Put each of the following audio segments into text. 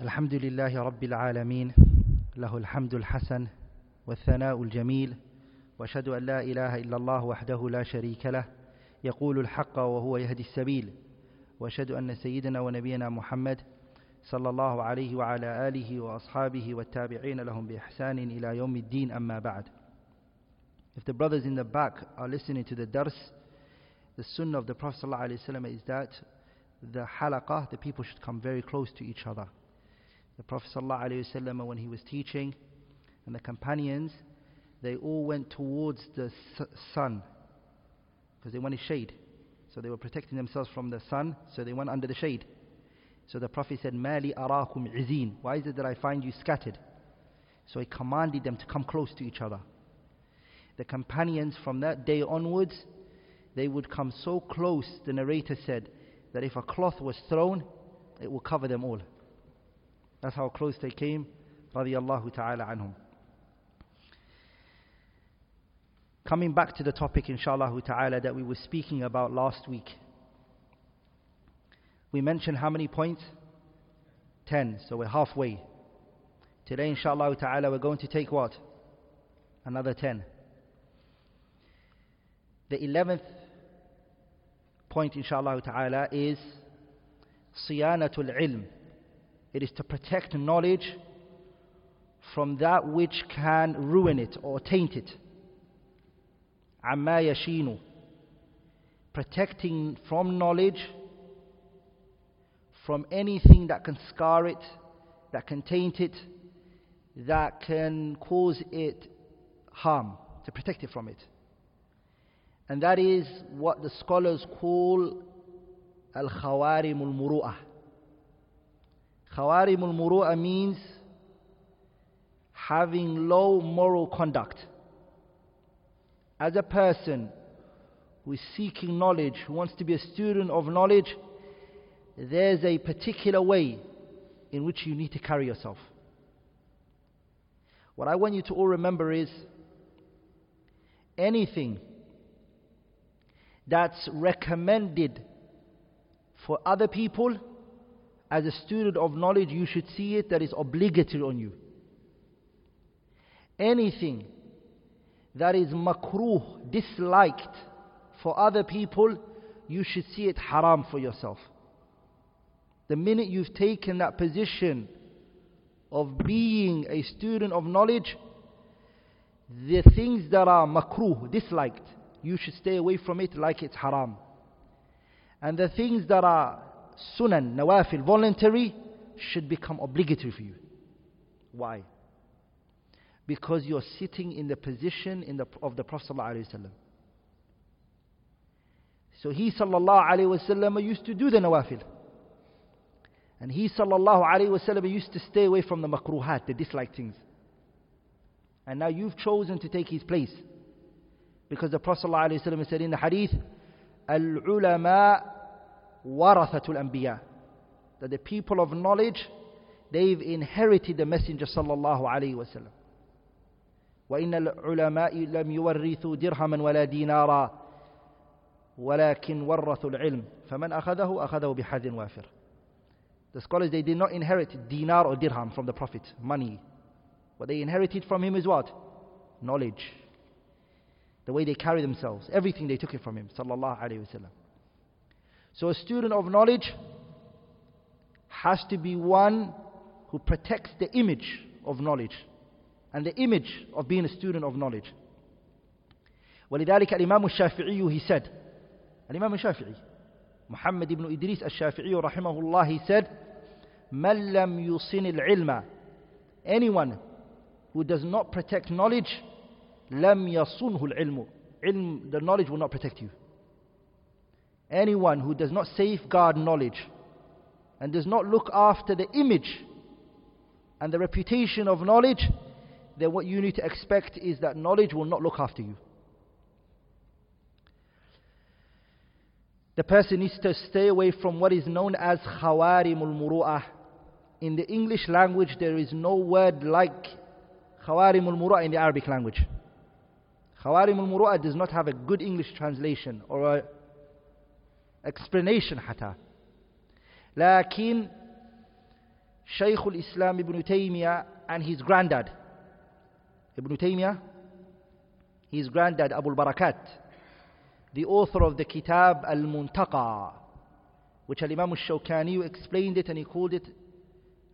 الحمد لله رب العالمين له الحمد الحسن والثناء الجميل وأشهد أن لا إله إلا الله وحده لا شريك له يقول الحق وهو يهدي السبيل وأشهد أن سيدنا ونبينا محمد صلى الله عليه وعلى آله وأصحابه والتابعين لهم بإحسان إلى يوم الدين أما بعد If the brothers in the back are listening to the dars, the sunnah of the Prophet ﷺ is that the halaqah, the people should come very close to each other. The Prophet ﷺ, when he was teaching, and the companions, they all went towards the sun because they wanted shade. So they were protecting themselves from the sun, so they went under the shade. So the Prophet said, Mali arakum izin. Why is it that I find you scattered? So he commanded them to come close to each other. The companions from that day onwards, they would come so close, the narrator said, that if a cloth was thrown, it will cover them all. That's how close they came, radiallahu ta'ala anhum. Coming back to the topic, inshallah ta'ala, that we were speaking about last week. We mentioned how many points? Ten, so we're halfway. Today, inshallah ta'ala, we're going to take what? Another ten. The eleventh point, inshallah ta'ala, is siyanatul ilm. It is to protect knowledge from that which can ruin it or taint it. Amma yashinu. Protecting from knowledge from anything that can scar it, that can taint it, that can cause it harm, to protect it from it. And that is what the scholars call al khawarim al muru'ah. Khawarim muru'ah means having low moral conduct. As a person who is seeking knowledge, who wants to be a student of knowledge, there's a particular way in which you need to carry yourself. What I want you to all remember is anything that's recommended for other people, as a student of knowledge, you should see it that is obligatory on you. Anything that is makruh, disliked for other people, you should see it haram for yourself. The minute you've taken that position of being a student of knowledge, the things that are makruh, disliked, you should stay away from it like it's haram. And the things that are sunan, nawafil, voluntary, should become obligatory for you. Why? Because you're sitting in the position in the, of the Prophet ﷺ. So he sallallahu wasallam used to do the nawafil. And he sallallahu wasallam used to stay away from the makruhat, the disliked things. And now you've chosen to take his place. Because the Prophet ﷺ said in the hadith, Al-ulama warathatul anbiya. That the people of knowledge, they've inherited the Messenger sallallahu alayhi wasallam. وإن العلماء لم يورثوا درهما ولا دينارا ولكن ورثوا العلم فمن أخذه أخذه بحظ وافر The scholars they did not inherit dinar or dirham from the Prophet, money. What they inherited from him is what? Knowledge the way they carry themselves, everything they took it from him, sallallahu alaihi wasallam. So a student of knowledge has to be one who protects the image of knowledge and the image of being a student of knowledge. ولذلك الإمام الشافعي he said الإمام الشافعي محمد بن إدريس الشافعي رحمه الله he said من لم يصن العلم anyone who does not protect knowledge لم يصنه العلم ilm, the knowledge will not protect you. Anyone who does not safeguard knowledge and does not look after the image and the reputation of knowledge, then what you need to expect is that knowledge will not look after you. The person needs to stay away from what is known as khawarimul muru'ah. In the English language, there is no word like khawarimul muru'ah in the Arabic language. Khawarim al-Muru'ah does not have a good English translation or a explanation حتى. لكن Shaykh al-Islam Ibn Taymiyyah and his granddad. Ibn Taymiyyah, his granddad Abu al-Barakat, the author of the Kitab al-Muntaqa, which Al-Imam al-Shawkani explained it and he called it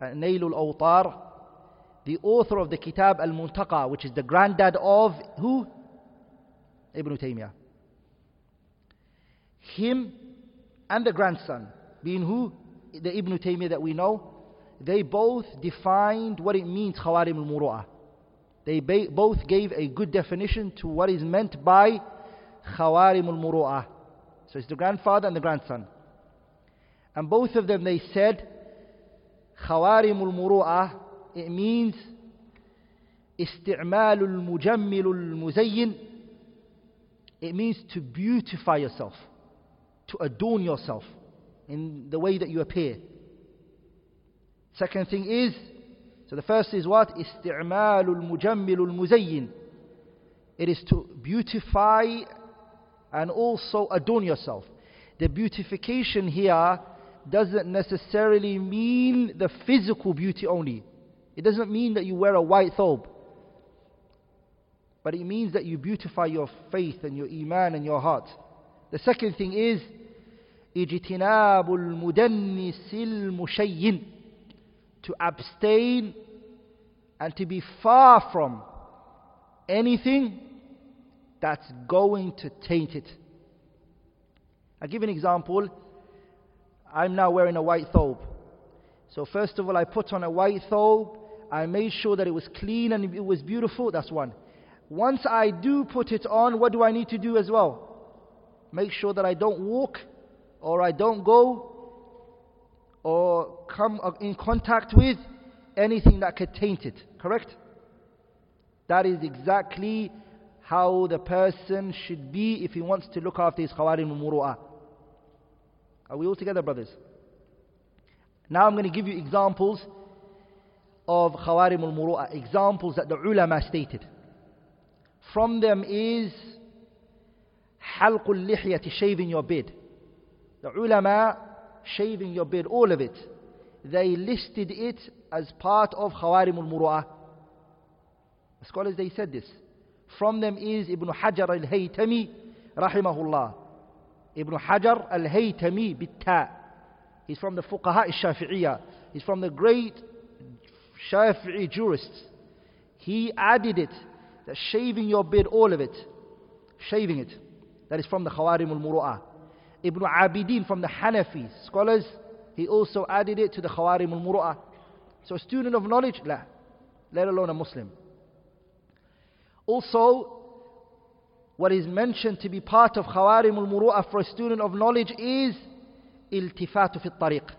uh, Nail al-Awtar, the author of the Kitab al-Muntaqa, which is the granddad of who? Ibn Taymiyyah. Him and the grandson, being who? The Ibn Taymiyyah that we know, they both defined what it means Khawarim al-Muru'ah. They both gave a good definition to what is meant by Khawarim al-Muru'ah. So it's the grandfather and the grandson. And both of them they said, Khawarim al-Muru'ah, it means استعمال المجمل المزين it means to beautify yourself to adorn yourself in the way that you appear second thing is so the first is what استعمال المجمل المزين it is to beautify and also adorn yourself the beautification here doesn't necessarily mean the physical beauty only it doesn't mean that you wear a white thobe but it means that you beautify your faith and your iman and your heart. The second thing is اجتناب المدنس المشين to abstain and to be far from anything that's going to taint it. I'll give an example. I'm now wearing a white thobe. So first of all, I put on a white thobe. I made sure that it was clean and it was beautiful. That's one. Once I do put it on, what do I need to do as well? Make sure that I don't walk or I don't go or come in contact with anything that could taint it. Correct? That is exactly how the person should be if he wants to look after his khawarim al Are we all together, brothers? Now I'm going to give you examples of khawarim al examples that the ulama stated. From them is halqul lihyati, shaving your beard. The ulama, shaving your beard, all of it. They listed it as part of khawarim al-muru'ah. Scholars, they said this. From them is Ibn Hajar al-Haytami, rahimahullah. Ibn Hajar al-Haytami, bitta. He's from the fuqaha al-Shafi'iyah. He's from the great Shafi'i jurists. He added it that shaving your beard, all of it, shaving it, that is from the Khawarim al-Muru'ah. Ibn Abidin from the Hanafi scholars, he also added it to the Khawarim al-Muru'ah. So a student of knowledge, la, let alone a Muslim. Also, what is mentioned to be part of Khawarim al-Muru'ah for a student of knowledge is iltifatu fi tariq.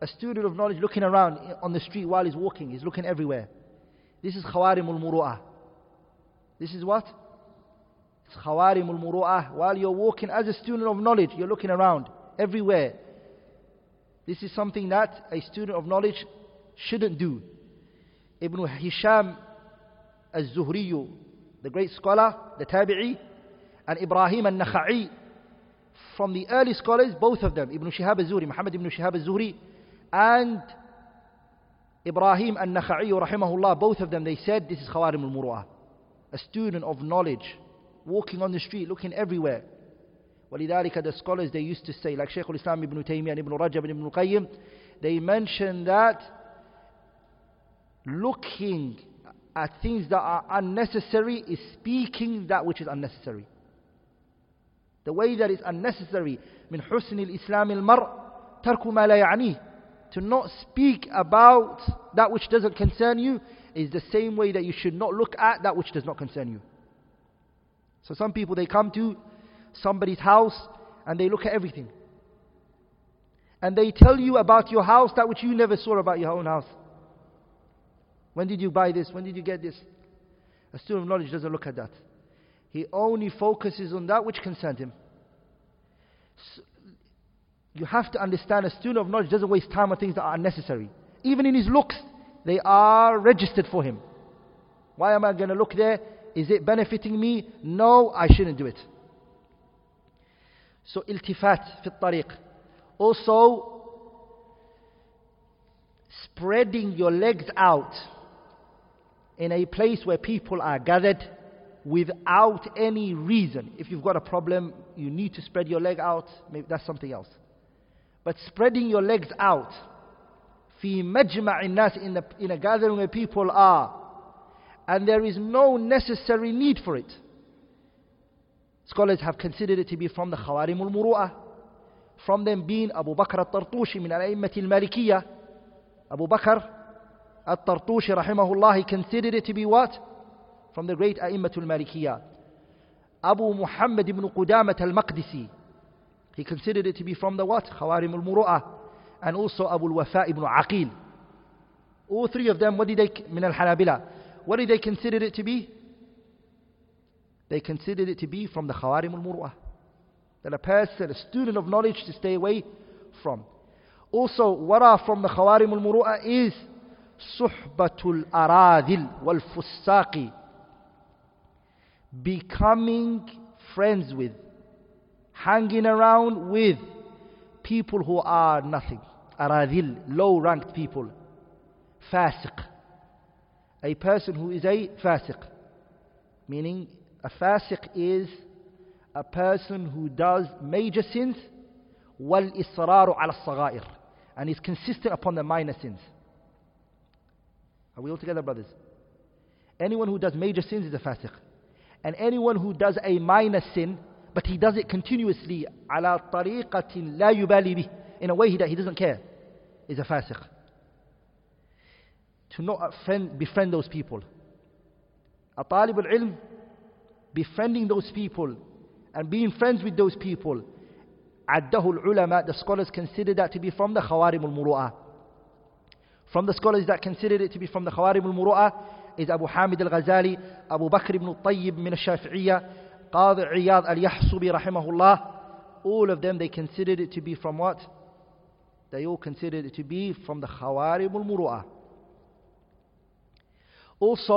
A student of knowledge looking around on the street while he's walking, he's looking everywhere. This is Khawarim al-Muru'ah. This is what? It's khawarim al-muru'ah. While you're walking as a student of knowledge, you're looking around everywhere. This is something that a student of knowledge shouldn't do. Ibn Hisham al-Zuhri, the great scholar, the tabi'i, and Ibrahim al-Nakha'i, from the early scholars, both of them, Ibn Shihab al-Zuhri, Muhammad ibn Shihab al-Zuhri, and Ibrahim al-Nakha'i, rahimahullah, both of them, they said this is khawarim al-muru'ah a student of knowledge, walking on the street, looking everywhere. ولذلك the scholars they used to say, like Shaykh al-Islam ibn Taymiyyah and ibn Rajab and ibn Qayyim, they mention that looking at things that are unnecessary is speaking that which is unnecessary. The way that is unnecessary, من حسن الإسلام المرء ترك ما لا يعنيه. To not speak about that which doesn't concern you is the same way that you should not look at that which does not concern you. So some people they come to somebody's house and they look at everything. And they tell you about your house that which you never saw about your own house. When did you buy this? When did you get this? A student of knowledge doesn't look at that. He only focuses on that which concerns him. So you have to understand a student of knowledge doesn't waste time on things that are unnecessary. Even in his looks, they are registered for him. Why am I going to look there? Is it benefiting me? No, I shouldn't do it. So iltifat fit tariq. Also, spreading your legs out in a place where people are gathered without any reason. If you've got a problem, you need to spread your leg out. Maybe that's something else. But spreading your legs out, fi majma'in nas in a gathering where people are and there is no necessary need for it. Scholars have considered it to be from the Khawarim al-Muru'ah, from them being Abu Bakr al-Tartushi min al-A'immati al-Malikiyah. Abu Bakr al-Tartushi rahimahullah, he considered it to be what? From the great A'immatul Malikiyah. Abu Muhammad ibn Qudamat al-Maqdisi, he considered it to be from the what? Khawarim al-Muru'ah. And also Abu al-Wafa ibn Aqil. All three of them, what did they, min al-Hanabila, what did they consider it to be? They considered it to be from the Khawarim al-Muru'ah. That a person, a student of knowledge to stay away from. Also, what are from the Khawarim al-Muru'ah is Suhbatul Aradil wal Fusaqi. Becoming friends with, hanging around with people who are nothing. Aradil, low ranked people. Fasiq A person who is a fasiq. Meaning, a fasiq is a person who does major sins والإصرار على الصغائر and is consistent upon the minor sins. Are we all together, brothers? Anyone who does major sins is a fasiq. And anyone who does a minor sin, but he does it continuously, على طريقة لا يبالي به, in a way that he doesn't care, is a fasiq. to not friend, befriend those people. A talib al-ilm, befriending those people and being friends with those people. Addahu ulama, the scholars consider that to be from the khawarim al-muru'ah. From the scholars that consider it to be from the khawarim al-muru'ah is Abu Hamid al-Ghazali, Abu Bakr ibn al-Tayyib min al-Shafi'iyah, Qadi Iyad al-Yahsubi rahimahullah. All of them, they considered it to be from what? They all considered it to be from the khawarim al-muru'ah. Also,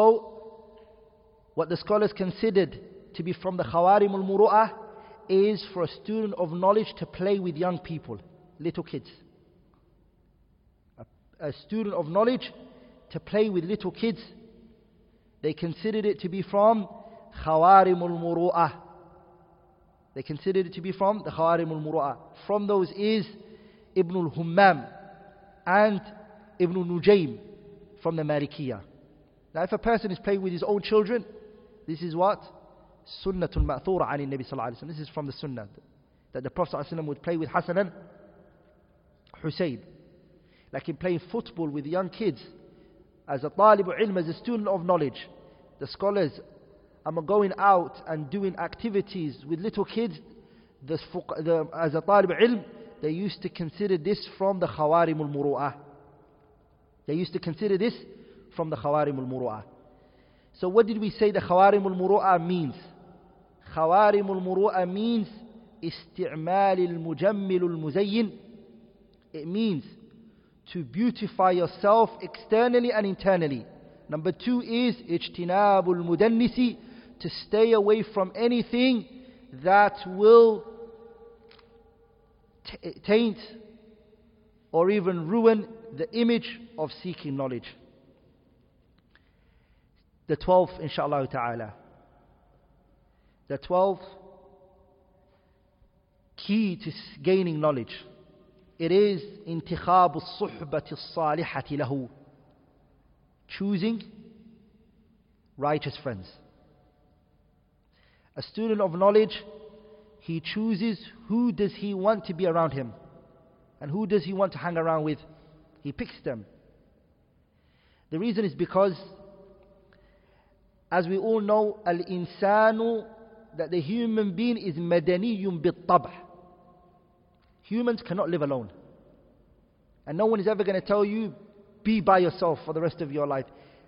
what the scholars considered to be from the Khawarim al-Muru'ah is for a student of knowledge to play with young people, little kids. A, a student of knowledge to play with little kids. They considered it to be from Khawarim al-Muru'ah. They considered it to be from the Khawarim al-Muru'ah. From those is Ibn al-Hummam and Ibn al Nujaym from the Malikiyah. Now if a person is playing with his own children, this is what? Sunnatul ma'thura ani Nabi sallallahu alayhi wa This is from the Sunnah. That the Prophet sallallahu would play with Hassan and Hussein. Like in playing football with young kids. As a talib ilm, as a student of knowledge. The scholars are going out and doing activities with little kids. The, the, as a talib ilm, they used to consider this from the khawarim al-muru'ah. They used to consider this from the khawarim al-muru'ah. So what did we say the khawarim al-muru'ah means? Khawarim al-muru'ah means استعمال المجمل المزين It means to beautify yourself externally and internally. Number two is اجتناب المدنس to stay away from anything that will taint or even ruin the image of seeking knowledge. The twelfth, inshallah ta'ala. The twelfth key to gaining knowledge. It is انتخاب الصحبة الصالحة له. Choosing righteous friends. A student of knowledge, he chooses who does he want to be around him and who does he want to hang around with. He picks them. The reason is because as we all know, al-insanu, that the human being is madaniyun bit-tab' Humans cannot live alone. And no one is ever going to tell you, be by yourself for the rest of your life.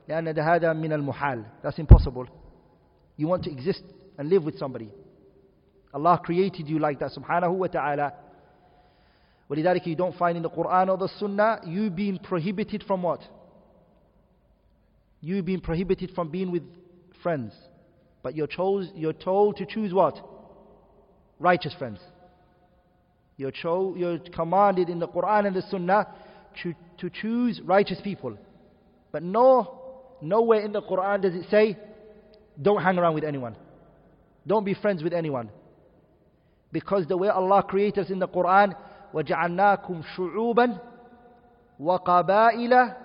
لأن هذا من المحال. That's impossible. You want to exist and live with somebody. Allah created you like that, subhanahu wa ta'ala. ولذلك you don't find in the Quran or the Sunnah you being prohibited from what? You being prohibited from being with friends. But you're, chose, you're told to choose what? Righteous friends. You're, cho- you're commanded in the Quran and the Sunnah to, to choose righteous people. But no, nowhere in the Quran does it say, don't hang around with anyone. Don't be friends with anyone. Because the way Allah created us in the Quran, وَجَعَلْنَاكُمْ شُعُوبًا وَقَبَائِلَ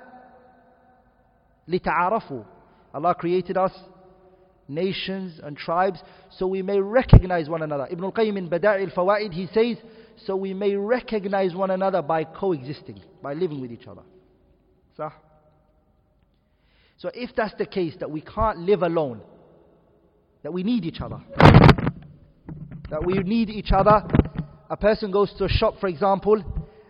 لِتَعَارَفُوا Allah created us nations and tribes so we may recognize one another. Ibn al-Qayyim in Bada'i al-Fawaid he says so we may recognize one another by coexisting, by living with each other. So, so if that's the case that we can't live alone, that we need each other, that we need each other, a person goes to a shop for example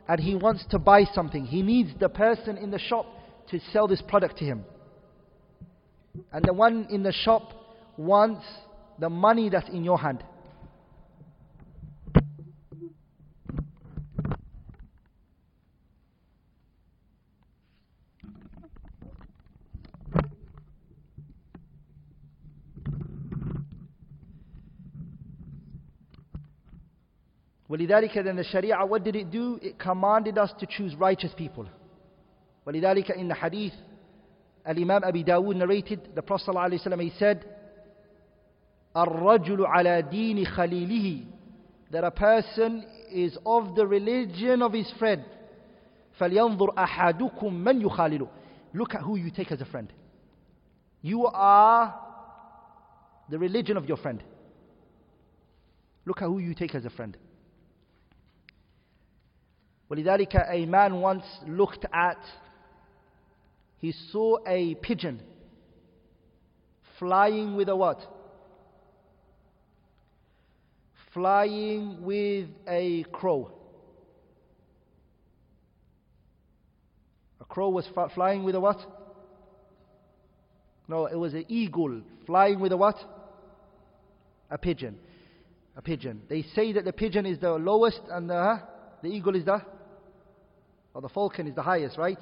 and he wants to buy something. He needs the person in the shop to sell this product to him. And the one in the shop wants the money that's in your hand. ولذلك then the Sharia what did it do? It commanded us to choose righteous people. ولذلك in the hadith Al-Imam Abi Dawood narrated the Prophet ﷺ he said الرجل على دين خليله that a person is of the religion of his friend فلينظر أحدكم من يخالله look at who you take as a friend you are the religion of your friend look at who you take as a friend ولذلك a man once looked at he saw a pigeon flying with a what Flying with a crow. A crow was flying with a what? No it was an eagle flying with a what? A pigeon. A pigeon. They say that the pigeon is the lowest and the, the eagle is the or the falcon is the highest, right?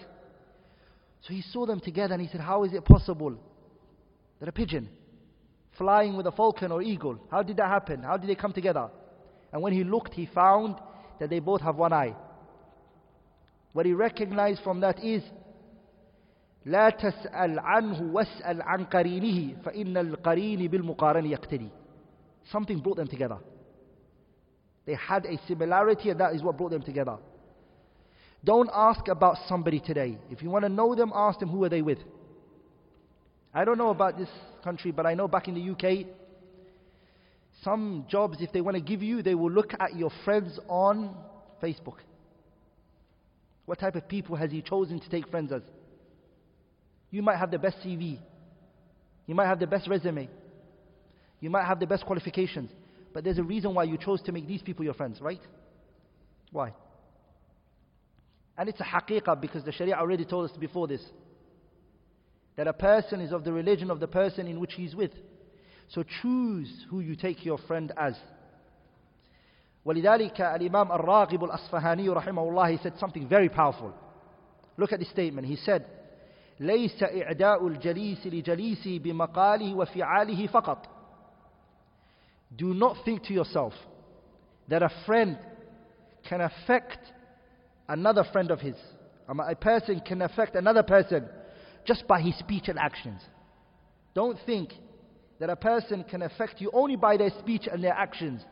So he saw them together and he said, How is it possible that a pigeon flying with a falcon or eagle, how did that happen? How did they come together? And when he looked, he found that they both have one eye. What he recognized from that is لا تسأل عنه واسأل عن قرينه فإن القرين بالمقارن يقتدي Something brought them together. They had a similarity and that is what brought them together. Don't ask about somebody today. If you want to know them, ask them who are they with. I don't know about this country, but I know back in the UK, some jobs, if they want to give you, they will look at your friends on Facebook. What type of people has he chosen to take friends as? You might have the best CV. You might have the best resume. You might have the best qualifications. But there's a reason why you chose to make these people your friends, right? Why? And it's a haqiqah because the Sharia already told us before this That a person is of the religion of the person in which he's with. So choose who you take your friend as. ولذلك الإمام الراغب الأصفهاني رحمه الله he said something very powerful. Look at this statement. He said, ليس إعداء الجليس لجليسه بمقاله وفعاله فقط. Do not think to yourself that a friend can affect another friend of his. A person can affect another person just by his speech and actions. Don't think that a person can affect you only by their speech and their actions.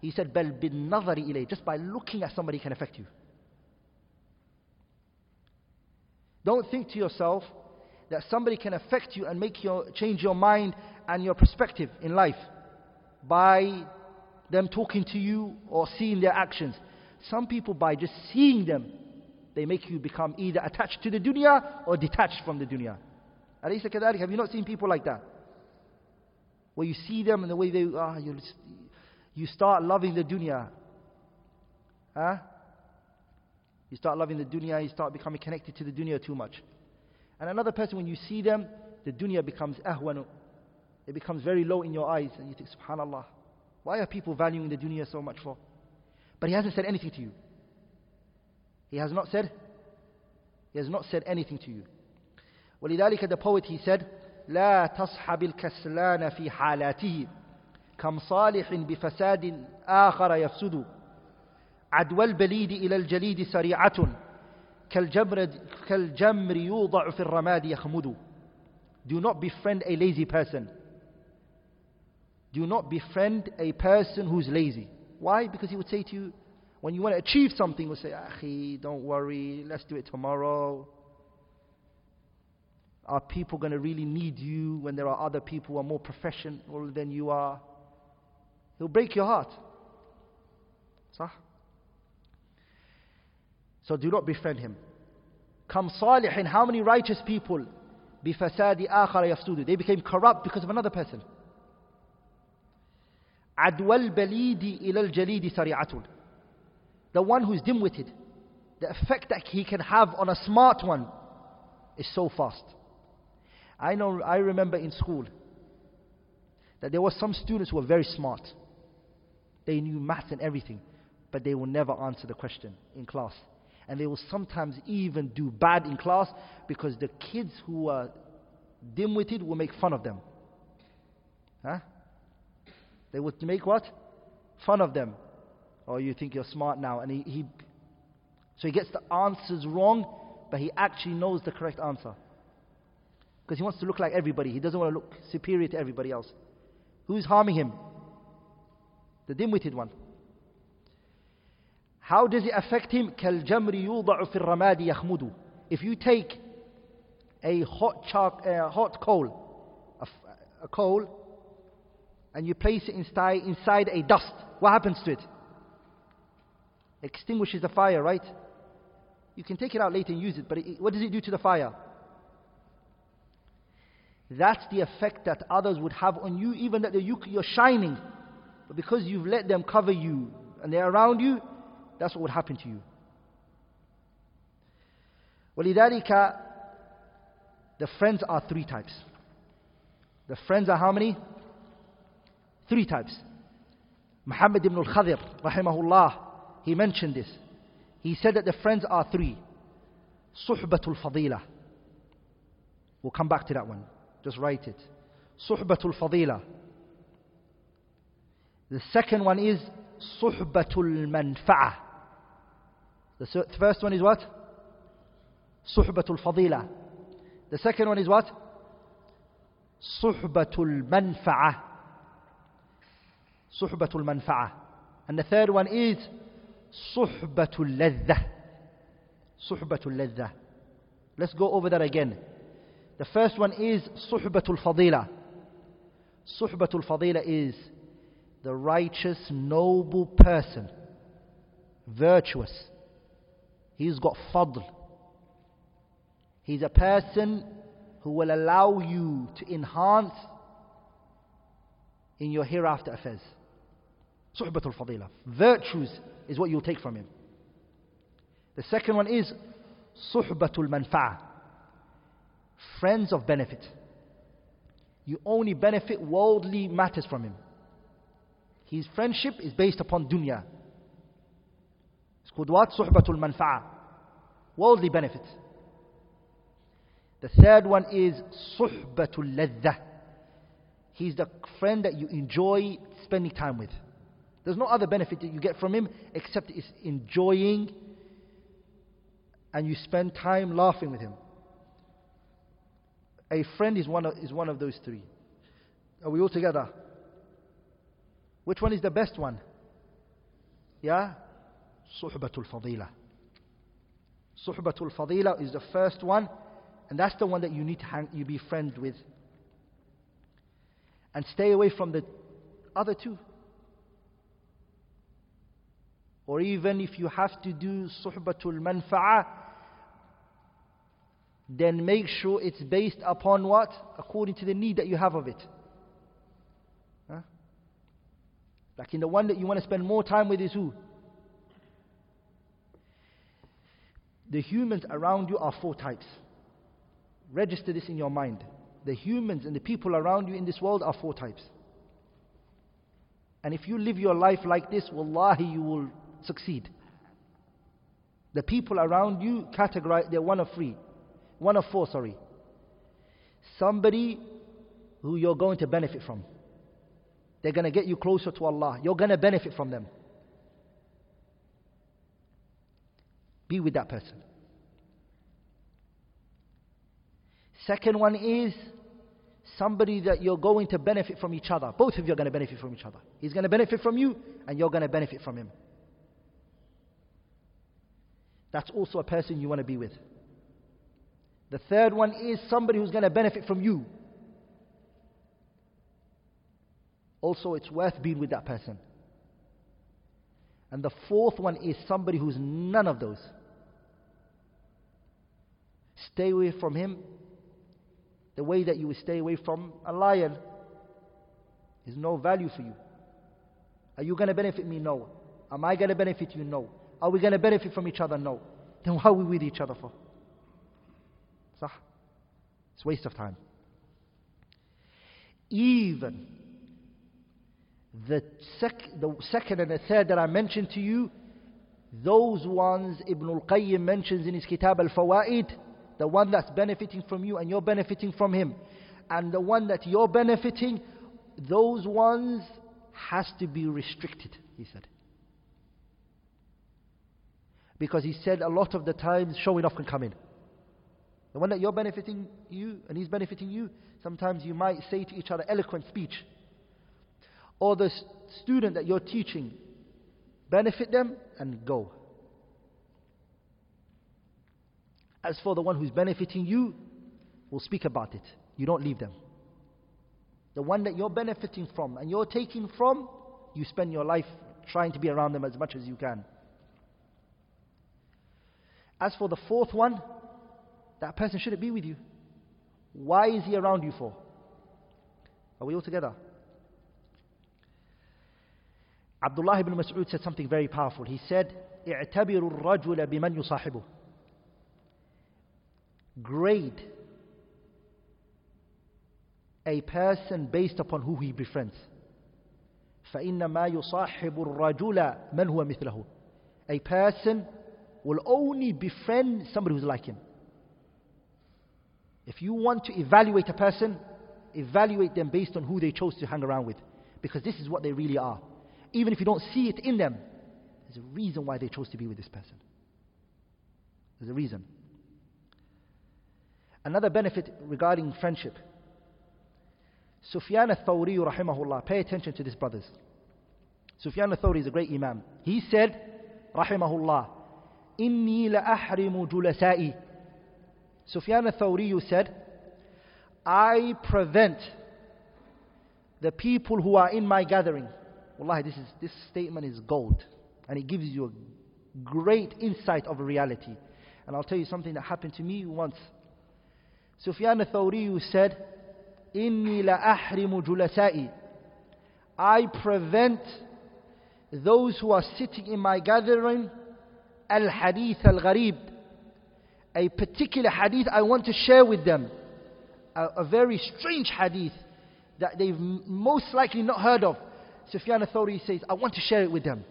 He said, "Bel bin ilay." Just by looking at somebody can affect you. Don't think to yourself that somebody can affect you and make you change your mind and your perspective in life by them talking to you or seeing their actions. Some people, by just seeing them, they make you become either attached to the dunya or detached from the dunya. Have you not seen people like that? Where you see them and the way they, are, you, you start loving the dunya. Huh? You start loving the dunya, you start becoming connected to the dunya too much. And another person, when you see them, the dunya becomes ahwanu. It becomes very low in your eyes, and you think, subhanallah, why are people valuing the dunya so much for? But he hasn't said anything to you. He has not said, he has not said anything to you. ولذلك the poet he said, لا تصحب الكسلان في حالاته كم صالح بفساد آخر يفسد عدوى البليد إلى الجليد سريعة كالجمر, كالجمر يوضع في الرماد يخمد Do not befriend a lazy person. Do not befriend a person who's lazy. Why? Because he would say to you, when you want to achieve something, he would say, Akhi, don't worry, let's do it tomorrow. Are people going to really need you when there are other people who are more professional than you are? He'll break your heart. صح? So do not befriend him. Come salihin, how many righteous people بفساد آخر يفسد They became corrupt because of another person. عدو البليد إلى الجليد سريعة the one who's dim-witted, the effect that he can have on a smart one is so fast. I know, I remember in school that there were some students who were very smart. They knew math and everything, but they will never answer the question in class. And they will sometimes even do bad in class because the kids who are dim witted will make fun of them. Huh? They would make what? Fun of them. Oh, you think you're smart now. And he, he so he gets the answers wrong, but he actually knows the correct answer. Because he wants to look like everybody. He doesn't want to look superior to everybody else. Who's harming him? The dim-witted one. How does it affect him? If you take a hot, char- uh, hot coal, a, f- a coal, and you place it inside, inside a dust, what happens to it? Extinguishes the fire, right? You can take it out later and use it, but it, what does it do to the fire? That's the effect that others would have on you, even that you, you're shining. But because you've let them cover you and they're around you, that's what would happen to you. ولذلك the friends are three types. The friends are how many? Three types. Muhammad ibn al-Khadir, rahimahullah, he mentioned this. He said that the friends are three. Suhbatul fadila. We'll come back to that one. Just write it. Suhbatul fadila. The second one is suhbatul manfa'ah. The first one is what? Suhbatul fadila. The second one is what? Suhbatul manfa'ah. Suhbatul manfa'ah. And the third one is Suhbatul ladha. Suhbatul ladha. Let's go over that again. The first one is Suhbatul Fadila. Suhbatul Fadila is the righteous, noble person, virtuous. He's got fadl. He's a person who will allow you to enhance in your hereafter affairs. Suhbatul Fadila. Virtues is what you'll take from him. The second one is Suhbatul Manfa'ah friends of benefit. You only benefit worldly matters from him. His friendship is based upon dunya. It's called what? Suhbatul manfa'a. Worldly benefit. The third one is suhbatul ladha. He's the friend that you enjoy spending time with. There's no other benefit that you get from him except it's enjoying and you spend time laughing with him. A friend is one of, is one of those three. Are we all together? Which one is the best one? Yeah? Suhbatul Fadila. Suhbatul Fadila is the first one, and that's the one that you need to hang, you be friends with. And stay away from the other two. Or even if you have to do Suhbatul Manfa'ah, then make sure it's based upon what? According to the need that you have of it. Huh? Like in the one that you want to spend more time with is who? The humans around you are four types. Register this in your mind. The humans and the people around you in this world are four types. And if you live your life like this, wallahi, you will succeed. The people around you categorize, they're one of three. One of four, sorry. Somebody who you're going to benefit from. They're going to get you closer to Allah. You're going to benefit from them. Be with that person. Second one is somebody that you're going to benefit from each other. Both of you are going to benefit from each other. He's going to benefit from you, and you're going to benefit from him. That's also a person you want to be with. The third one is somebody who's going to benefit from you. Also, it's worth being with that person. And the fourth one is somebody who's none of those. Stay away from him the way that you would stay away from a lion. Is no value for you. Are you going to benefit me? No. Am I going to benefit you? No. Are we going to benefit from each other? No. Then why are we with each other for? صح? It's waste of time. Even the, sec- the second and the third that I mentioned to you, those ones Ibn al-Qayyim mentions in his Kitab al-Fawaid, the one that's benefiting from you and you're benefiting from him, and the one that you're benefiting, those ones has to be restricted, he said. Because he said a lot of the times showing off can come in. The one that you're benefiting you and he's benefiting you, sometimes you might say to each other eloquent speech. Or the student that you're teaching, benefit them and go. As for the one who's benefiting you, we'll speak about it. You don't leave them. The one that you're benefiting from and you're taking from, you spend your life trying to be around them as much as you can. As for the fourth one, that person shouldn't be with you. Why is he around you for? Are we all together? Abdullah ibn Mas'ud said something very powerful. He said, اعتبروا الرجل بمن يصاحبه. Grade a person based upon who he befriends. فإنما يصاحب الرجل من هو مثله. A person will only befriend somebody who's like him. If you want to evaluate a person, evaluate them based on who they chose to hang around with. Because this is what they really are. Even if you don't see it in them, there's a reason why they chose to be with this person. There's a reason. Another benefit regarding friendship. Sufyan al-Thawri rahimahullah, pay attention to this brothers. Sufyan al-Thawri is a great imam. He said, rahimahullah, inni la ahrimu julasai. Sufyan al-Thawriyu said, I prevent the people who are in my gathering. Wallahi, this, is, this statement is gold. And it gives you a great insight of reality. And I'll tell you something that happened to me once. Sufyan al-Thawriyu said, Inni la ahrimu julasai. I prevent those who are sitting in my gathering al-hadith al-gharib a particular hadith I want to share with them. A, a very strange hadith that they've most likely not heard of. Sufyan al-Thawri says, I want to share it with them.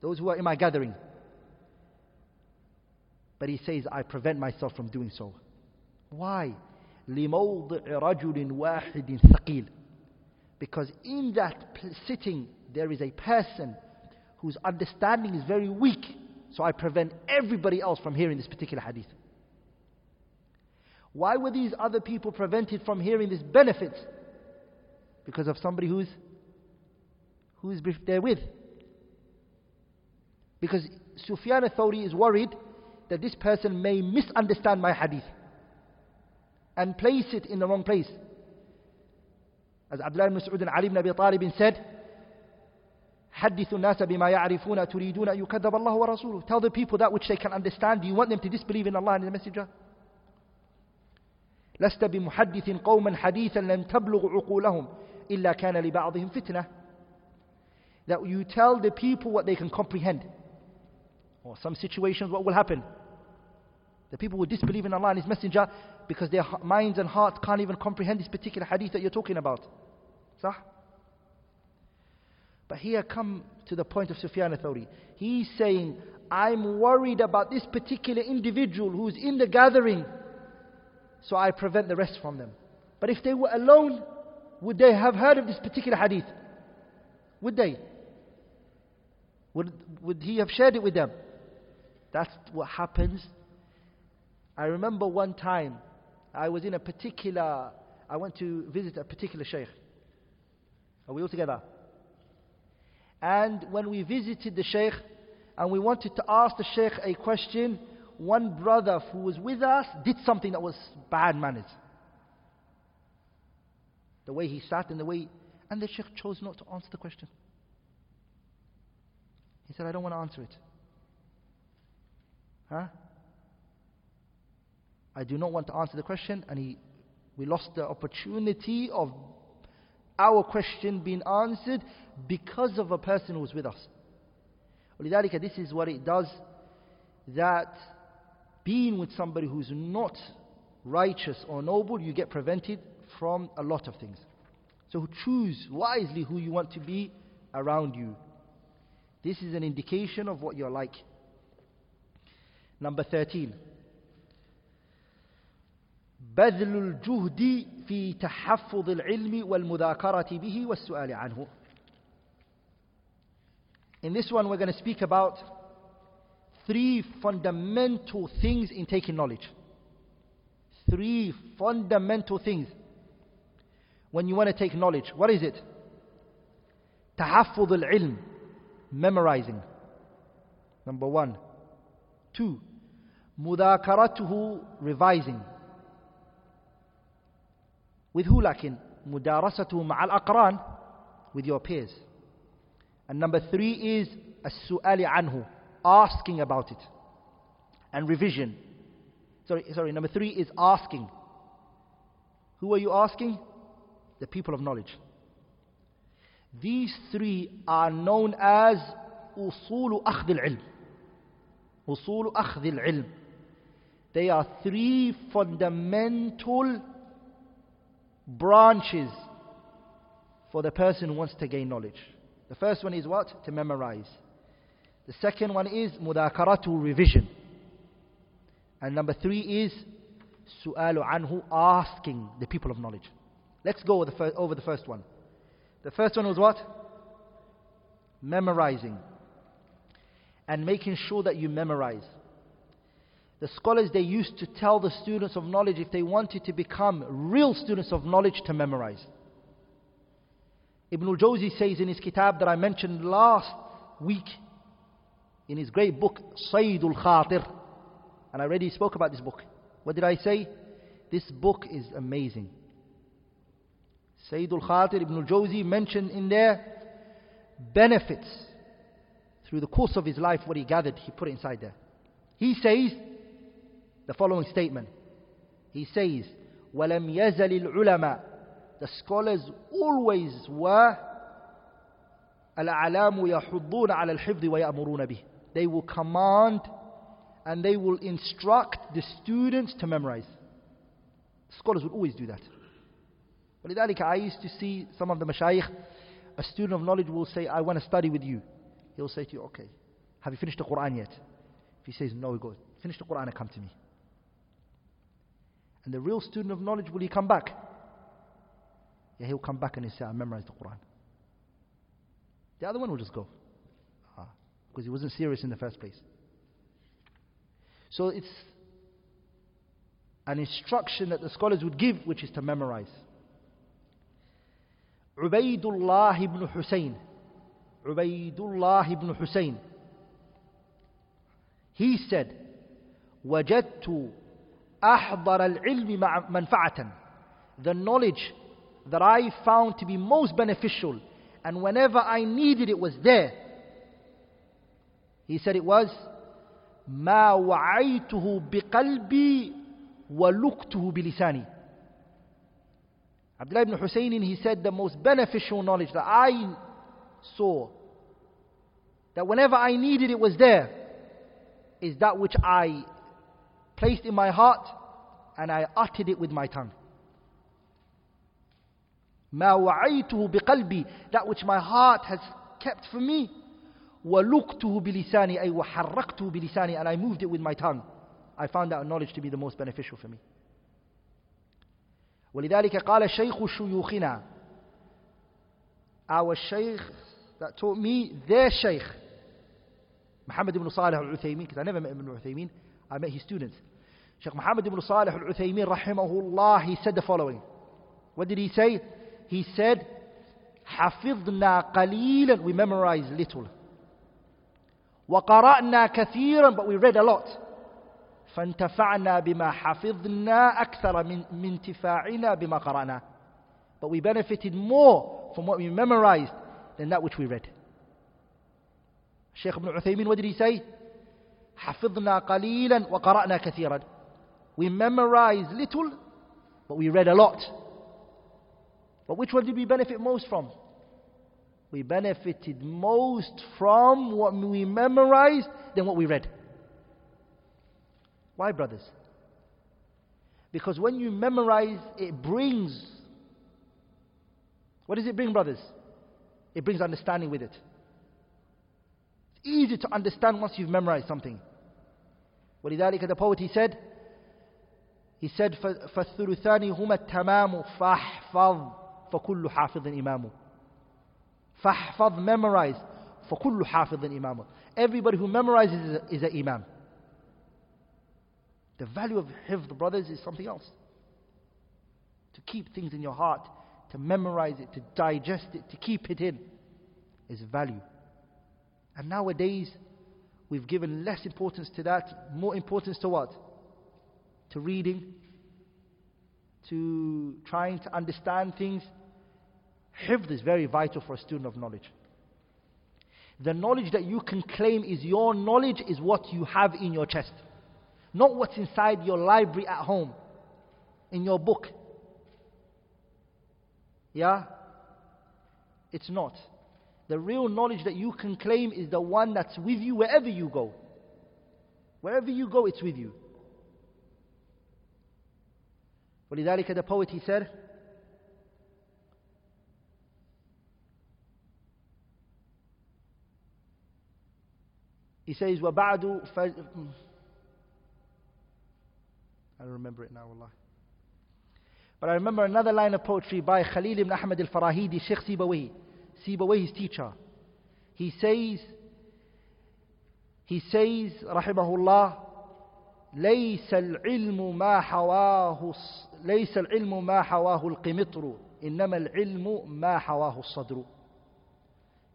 Those who are in my gathering. But he says, I prevent myself from doing so. Why? لِمَوْضِعِ رَجُلٍ وَاحِدٍ ثَقِيلٍ Because in that sitting, there is a person whose understanding is very weak so I prevent everybody else from hearing this particular hadith. Why were these other people prevented from hearing this benefit? Because of somebody who's who's there with. Because Sufyan al-Thawri is worried that this person may misunderstand my hadith and place it in the wrong place. As Abdullah ibn Mas'ud and Ali ibn Abi Talib said, حدثوا الناس بما يعرفون تريدون أن يكذب الله ورسوله Tell the people that which they can understand. Do you want them to disbelieve in Allah and the Messenger? لست بمحدث قوما حديثا لم تبلغ عقولهم إلا كان لبعضهم فتنة That you tell the people what they can comprehend. Or some situations, what will happen? The people will disbelieve in Allah and His Messenger because their minds and hearts can't even comprehend this particular hadith that you're talking about. صح? But here come to the point of Sufyan al-Thawri. He's saying, I'm worried about this particular individual who's in the gathering, so I prevent the rest from them. But if they were alone, would they have heard of this particular hadith? Would they? Would, would he have shared it with them? That's what happens. I remember one time I was in a particular, I went to visit a particular sheikh. Are we all together? And when we visited the sheikh and we wanted to ask the sheikh a question, one brother who was with us did something that was bad manners. The way he sat and the way, and the sheikh chose not to answer the question. He said, I don't want to answer it. Huh? I do not want to answer the question, and he, we lost the opportunity of our question being answered because of a person who was with us. ولذلك this is what it does that being with somebody who's not righteous or noble, you get prevented from a lot of things. So choose wisely who you want to be around you. This is an indication of what you're like. Number 13. بذل الجهد في تحفظ العلم والمذاكرة به والسؤال عنه. In this one, we're going to speak about three fundamental things in taking knowledge. Three fundamental things when you want to take knowledge. What is it? تحفظ العلم memorizing. Number one. Two, مذاكرته revising. With who لكن? مدارسته مع الأقران with your peers. And number three is السؤال عنه asking about it and revision. Sorry, sorry, number three is asking. Who are you asking? The people of knowledge. These three are known as أصول أخذ العلم. أصول أخذ العلم. They are three fundamental branches for the person who wants to gain knowledge. The first one is what? To memorize. The second one is mudakaratu revision. And number three is su'alu anhu asking the people of knowledge. Let's go over the, fir- over the first one. The first one was what? Memorizing. And making sure that you memorize. The scholars, they used to tell the students of knowledge if they wanted to become real students of knowledge to memorize. Ibn al-Jawzi says in his kitab that I mentioned last week, in his great book, Sayyidul Khatir, and I already spoke about this book. What did I say? This book is amazing. Sayyidul Khatir Ibn al-Jawzi mentioned in there benefits through the course of his life, what he gathered, he put it inside there. He says the following statement. He says, وَلَمْ يَزَلِ الْعُلَمَاء The scholars always were الْأَعْلَامُ يَحُضُّونَ عَلى الْحِفْظِ وَيَأْمُرُونَ بِهِ They will command and they will instruct the students to memorize. Scholars would always do that. ولذلك I used to see some of the mashayikh, a student of knowledge will say, I want to study with you. He'll say to you, okay, have you finished the Quran yet? If he says no, he goes, finish the Quran and come to me. And the real student of knowledge, will he come back? Yeah, he'll come back and he'll say, I memorized the Quran. The other one will just go. Ah, because he wasn't serious in the first place. So it's an instruction that the scholars would give, which is to memorize. Ubaidullah ibn Hussein. Ubaidullah ibn Hussein. He said, وجدت أحضر العلم مع منفعة. The knowledge that I found to be most beneficial and whenever I needed it was there. He said it was ما وعيته بقلبي ولقته بلساني. Abdullah ibn Husaynin, he said the most beneficial knowledge that I saw, that whenever I needed it was there, is that which I placed in my heart and I uttered it with my tongue. ما وعيته بقلبي that which my heart has kept for me ولقته بلساني أي وحركته بلساني and I moved it with my tongue I found that knowledge to be the most beneficial for me ولذلك قال شيخ شيوخنا our sheikh that taught me their sheikh Muhammad ibn Salih al-Uthaymin because I never met Ibn al-Uthaymin I met his students Sheikh Muhammad ibn Salih al-Uthaymeen rahimahullah, he said the following. What did he say? He said, حفظنا قليلا, we memorized little. وقرأنا كثيرا, but we read a lot. فانتفعنا بما حفظنا أكثر من, من انتفاعنا بما قرأنا. But we benefited more from what we memorized than that which we read. Sheikh ibn Uthaymeen, what did he say? حفظنا قليلا وقرأنا كثيرا. We memorized little, but we read a lot. But which one did we benefit most from? We benefited most from what we memorized than what we read. Why, brothers? Because when you memorize, it brings. What does it bring, brothers? It brings understanding with it. It's easy to understand once you've memorized something. ولذلك the poet he said, he said فالثلثان هما التمام فاحفظ فكل حافظ إمامه فاحفظ memorize فكل حافظ إمامه Everybody who memorizes is an imam. The value of hifd, brothers, is something else. To keep things in your heart, to memorize it, to digest it, to keep it in, is value. And nowadays, we've given less importance to that, more importance to what? To reading, to trying to understand things. Hifd is very vital for a student of knowledge. The knowledge that you can claim is your knowledge is what you have in your chest. Not what's inside your library at home, in your book. Yeah? It's not. The real knowledge that you can claim is the one that's with you wherever you go. Wherever you go, it's with you. ولذلك the poet he said, He says, وَبَعْدُ فَجْ... I don't remember it now, Allah. But I remember another line of poetry by Khalil ibn Ahmad al-Farahidi, Sheikh Sibawayh. Sibawayh. Sibawayh's teacher. He says, he says, rahimahullah, ليس العلم ما حواه ليس العلم ما حواه القمطر إنما العلم ما حواه الصدر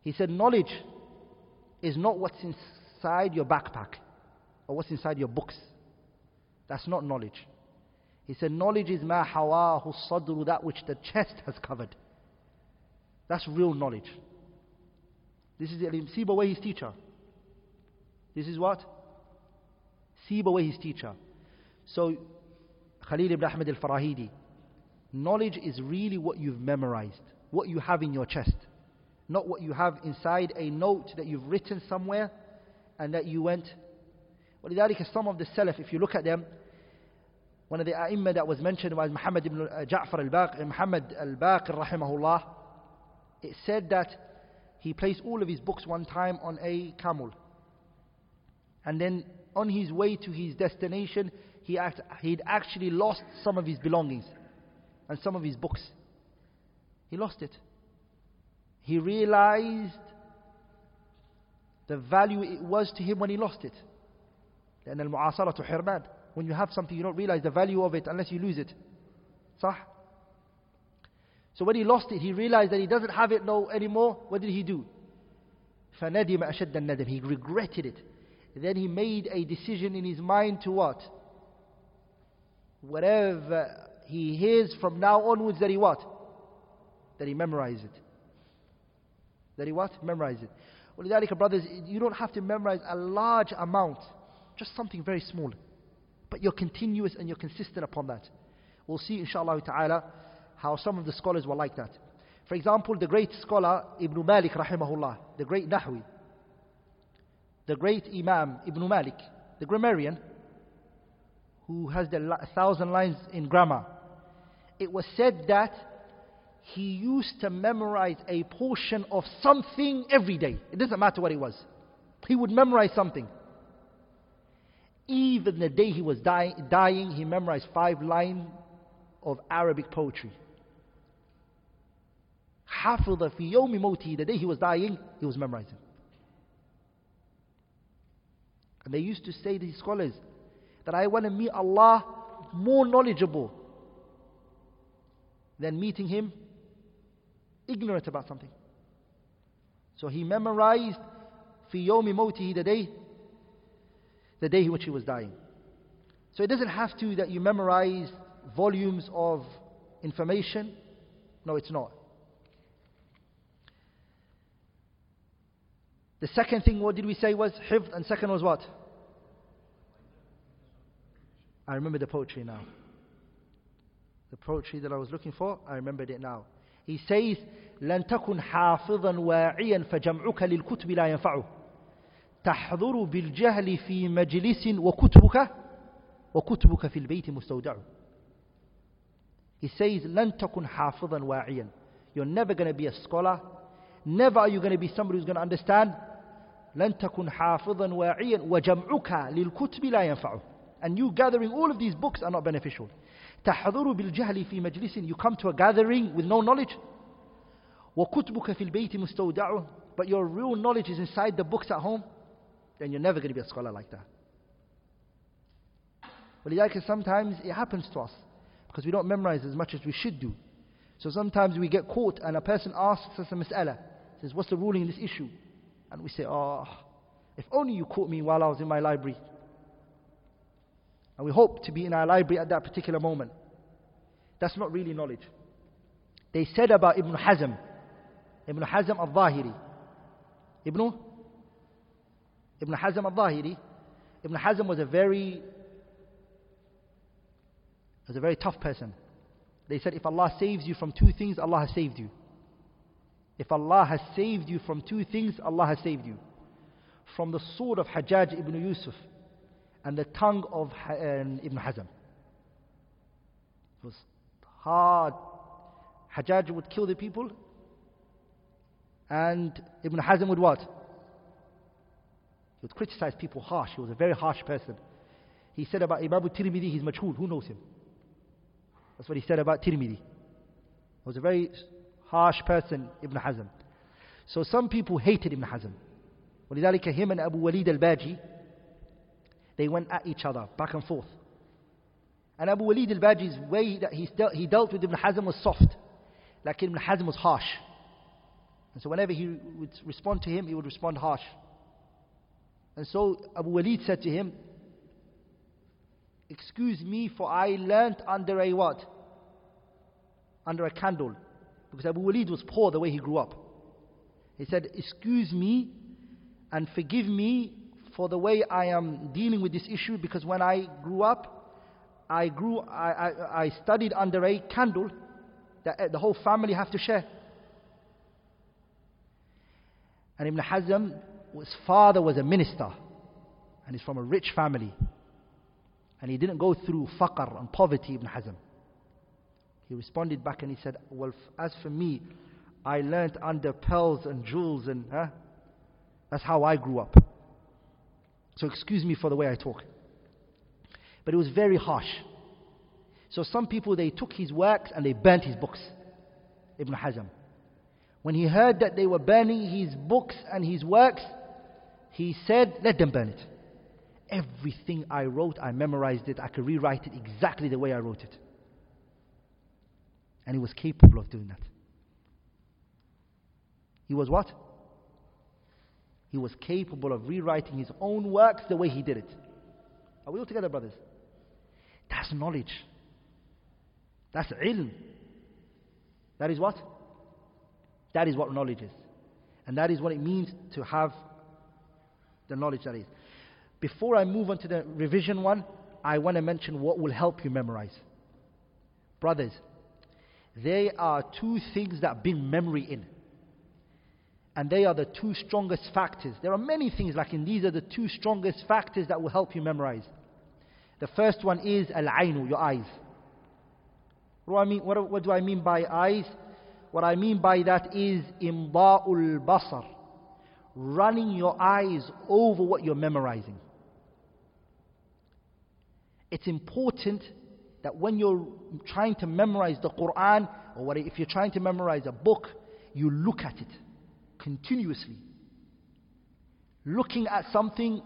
He said knowledge is not what's inside your backpack or what's inside your books that's not knowledge. He said, knowledge is ma hawahu sadru, that which the chest has covered. That's real knowledge. This is Ilim. Sibawayh his teacher. This is what? Sibawayh his teacher. So, Khalil ibn Ahmed al Farahidi. Knowledge is really what you've memorized, what you have in your chest, not what you have inside a note that you've written somewhere and that you went. ولذلك some of the Salaf, if you look at them, one of the ai that was mentioned was Muhammad ibn uh, Ja'far al-Baqir, Muhammad al-Baqir rahimahullah, It said that he placed all of his books one time on a camel. And then on his way to his destination, he act, he'd actually lost some of his belongings and some of his books. He lost it. He realized the value it was to him when he lost it. لأن المعاصرة حرمان when you have something, you don't realize the value of it unless you lose it. Sah? So when he lost it, he realized that he doesn't have it no anymore. What did he do? فَنَدِمَ أَشَدَّ النَّدَمِ He regretted it. Then he made a decision in his mind to what? Whatever he hears from now onwards that he what? That he memorize it. That he what? Memorize it. Well, brothers, you don't have to memorize a large amount. Just something very small. But you're continuous and you're consistent upon that. We'll see, inshallah ta'ala, how some of the scholars were like that. For example, the great scholar Ibn Malik, rahimahullah, the great Nahwi, the great Imam Ibn Malik, the grammarian, who has the thousand lines in grammar. It was said that he used to memorize a portion of something every day. It doesn't matter what it was. He would memorize something. Even the day he was dying, dying he memorized five lines of Arabic poetry. Half of the fiyomi moti, the day he was dying, he was memorizing. And they used to say, these scholars, that I want to meet Allah more knowledgeable than meeting Him ignorant about something. So he memorized fiyomi moti the day, the day in which he was dying. So it doesn't have to that you memorize volumes of information. No, it's not. The second thing, what did we say was hifd, and second was what? I remember the poetry now. The poetry that I was looking for, I remembered it now. He says, لن تكن حافظا واعيا فجمعك للكتب لا ينفعه تحضر بالجهل في مجلس وكتبك وكتبك في البيت مستودع He says لن تكن حافظا واعيا You're never going to be a scholar Never are you going to be somebody who's going to understand لن تكن حافظا واعيا وجمعك للكتب لا ينفعه And you gathering all of these books are not beneficial تحضر بالجهل في مجلس You come to a gathering with no knowledge وكتبك في البيت مستودع But your real knowledge is inside the books at home Then you're never going to be a scholar like that ولذلك sometimes it happens to us because we don't memorize as much as we should do. So sometimes we get caught and a person asks us a mas'ala, says, what's the ruling in this issue? And we say, oh, if only you caught me while I was in my library. And we hope to be in our library at that particular moment. That's not really knowledge. They said about Ibn Hazm, Ibn Hazm al-Zahiri. Ibn? Ibn Hazm al-Zahiri. Ibn Hazm was a very was a very tough person. They said, if Allah saves you from two things, Allah has saved you. If Allah has saved you from two things, Allah has saved you. From the sword of Hajjaj ibn Yusuf and the tongue of um, Ibn Hazm. It was hard. Hajjaj would kill the people, and Ibn Hazm would what? He would criticize people harsh. He was a very harsh person. He said about Imam al-Tirmidhi, he's majhul. Who knows him? That's what he said about Tirmidhi. He was a very harsh person, Ibn Hazm. So some people hated Ibn Hazm. ولذلك him and Abu Walid al-Baji, they went at each other, back and forth. And Abu Walid al-Baji's way that he, dealt, he dealt with Ibn Hazm was soft. Like Ibn Hazm was harsh. And so whenever he would respond to him, he would respond harsh. And so Abu Walid said to him, Excuse me, for I learnt under a what? Under a candle. Because Abu Walid was poor the way he grew up. He said, Excuse me and forgive me for the way I am dealing with this issue because when I grew up, I grew, I, I, I studied under a candle that uh, the whole family have to share. And Ibn Hazm, his father was a minister and he's from a rich family. And he didn't go through faqr and poverty, Ibn Hazm. He responded back and he said, Well, as for me, I learnt under pearls and jewels, and huh? that's how I grew up. So excuse me for the way I talk. But it was very harsh. So some people, they took his works and they burnt his books. Ibn Hazm. When he heard that they were burning his books and his works, he said, Let them burn it. Everything I wrote, I memorized it. I could rewrite it exactly the way I wrote it. And he was capable of doing that. He was what? He was capable of rewriting his own works the way he did it. Are we all together, brothers? That's knowledge. That's ilm. That is what? That is what knowledge is. And that is what it means to have the knowledge that is. Before I move on to the revision one, I want to mention what will help you memorize. Brothers, there are two things that bring memory in. And they are the two strongest factors. There are many things like in these are the two strongest factors that will help you memorize. The first one is al-ainu, your eyes. What do I mean, what, what do I mean by eyes? What I mean by that is imda'ul basar. Running your eyes over what you're memorizing. It's important that when you're trying to memorize the Quran, or if you're trying to memorize a book, you look at it continuously. Looking at something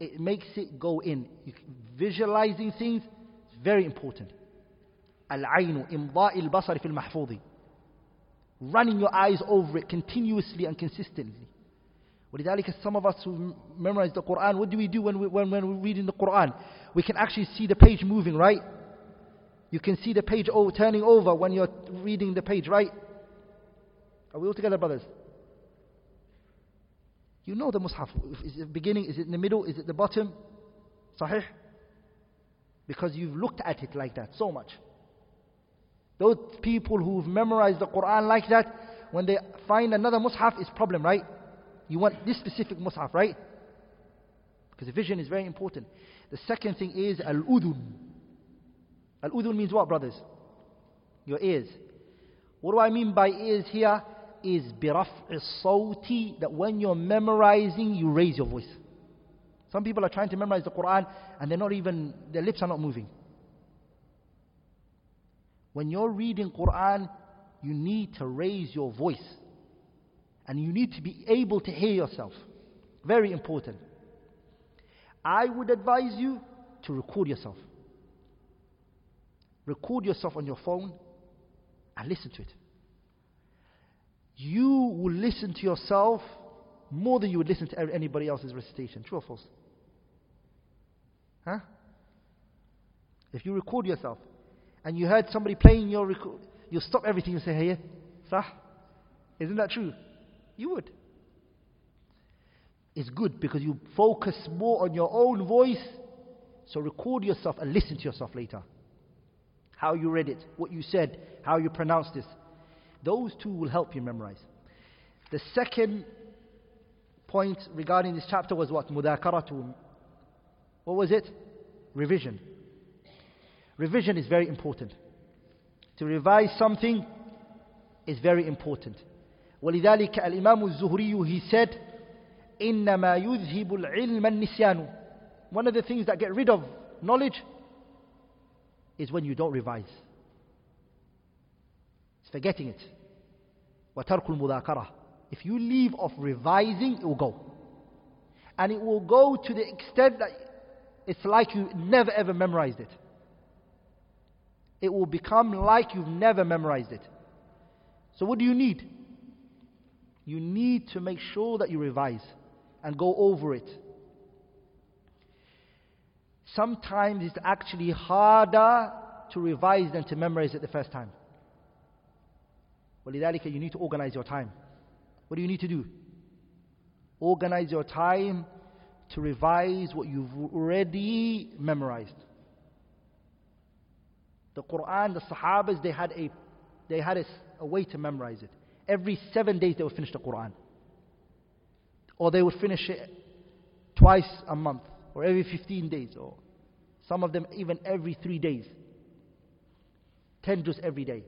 it makes it go in. You, visualizing things is very important. العين إمضاء البصر في المحفوظ running your eyes over it continuously and consistently ولذلك some of us who memorize the Quran what do we do when, we, when, when we're reading the Quran we can actually see the page moving right you can see the page turning over when you're reading the page right are we all together brothers you know the mushaf is it beginning is it in the middle is it the bottom sahih because you've looked at it like that so much those people who've memorized the Quran like that, when they find another mushaf, it's problem, right? You want this specific mushaf, right? Because the vision is very important. The second thing is al-udhun. Al-udhun means what, brothers? Your ears. What do I mean by ears here? Is biraf sawti that when you're memorizing, you raise your voice. Some people are trying to memorize the Quran and they're not even, their lips are not moving. When you're reading Quran, you need to raise your voice. And you need to be able to hear yourself. Very important. I would advise you to record yourself. Record yourself on your phone and listen to it. You will listen to yourself more than you would listen to anybody else's recitation. True or false? Huh? If you record yourself, and you heard somebody playing your record, you'll stop everything and say, hey, sah? Isn't that true? You would. It's good because you focus more on your own voice. So record yourself and listen to yourself later How you read it, what you said, how you pronounced this. Those two will help you memorize. The second point regarding this chapter was what? Mudakaratu. What was it? Revision. Revision is very important. To revise something is very important. ولذلك الإمام الزهري he said إنما يذهب العلم النسيان One of the things that get rid of knowledge is when you don't revise. It's forgetting it. وترك المذاكرة If you leave off revising, it will go. And it will go to the extent that it's like you never ever memorized it it will become like you've never memorized it. So, what do you need? You need to make sure that you revise and go over it. Sometimes it's actually harder to revise than to memorize it the first time. ولذلك you need to organize your time. What do you need to do? Organize your time to revise what you've already memorized. The Quran, the Sahabas, they had a, they had a, a way to memorize it. Every seven days they would finish the Quran. Or they would finish it twice a month, or every 15 days, or some of them even every three days. 10 juz every day.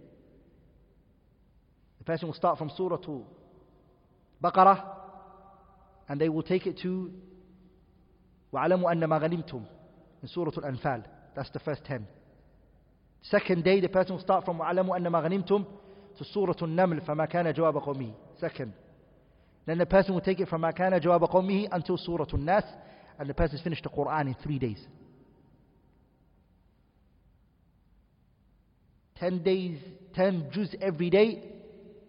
The person will start from Surah to Baqarah, and they will take it to وَعَلَمُوا أَنَّ مَا غَنِمْتُمْ in Surah Al-Anfal. That's the first 10. Second day, the person will start from وَعَلَمُوا أَنَّ مَا غَنِمْتُمْ to Surah An-Naml فَمَا كَانَ جَوَابَ قَوْمِهِ Second. Then the person will take it from مَا كَانَ جَوَابَ قَوْمِهِ until Surah An-Nas and the person finished the Quran in three days. Ten days, ten juz every day,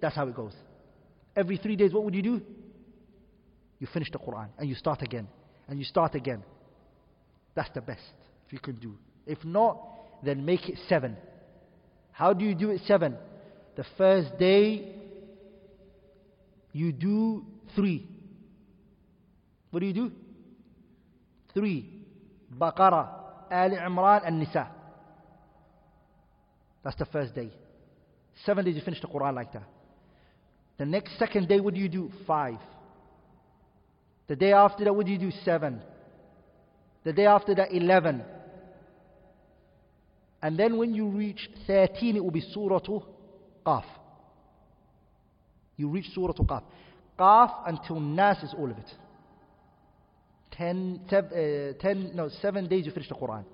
that's how it goes. Every three days, what would you do? You finish the Quran and you start again and you start again. That's the best if you can do. If not, then make it seven. How do you do it seven? The first day, you do three. What do you do? Three. Baqarah, Ali Imran, and Nisa. That's the first day. Seven days you finish the Quran like that. The next second day, what do you do? Five. The day after that, what do you do? Seven. The day after that, eleven. And then when you reach 13, it will be Surah Qaf. You reach Surah Qaf. Qaf until Nas is all of it. Ten, seven, uh, ten, no, seven days you finish the Quran.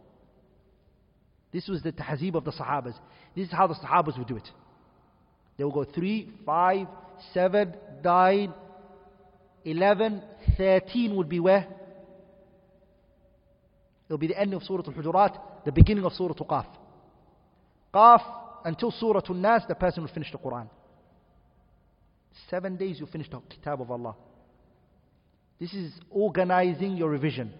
This was the tahzeeb of the Sahabas. This is how the Sahabas would do it. They will go 3, 5, 7, 9, 11, 13 would be where? It'll be the end of Surah Al-Hujurat, the beginning of Surah Al Qaf. Qaf, until Surah Al-Nas, the person will finish the Quran. Seven days you finish the Kitab of Allah. This is organizing your revision.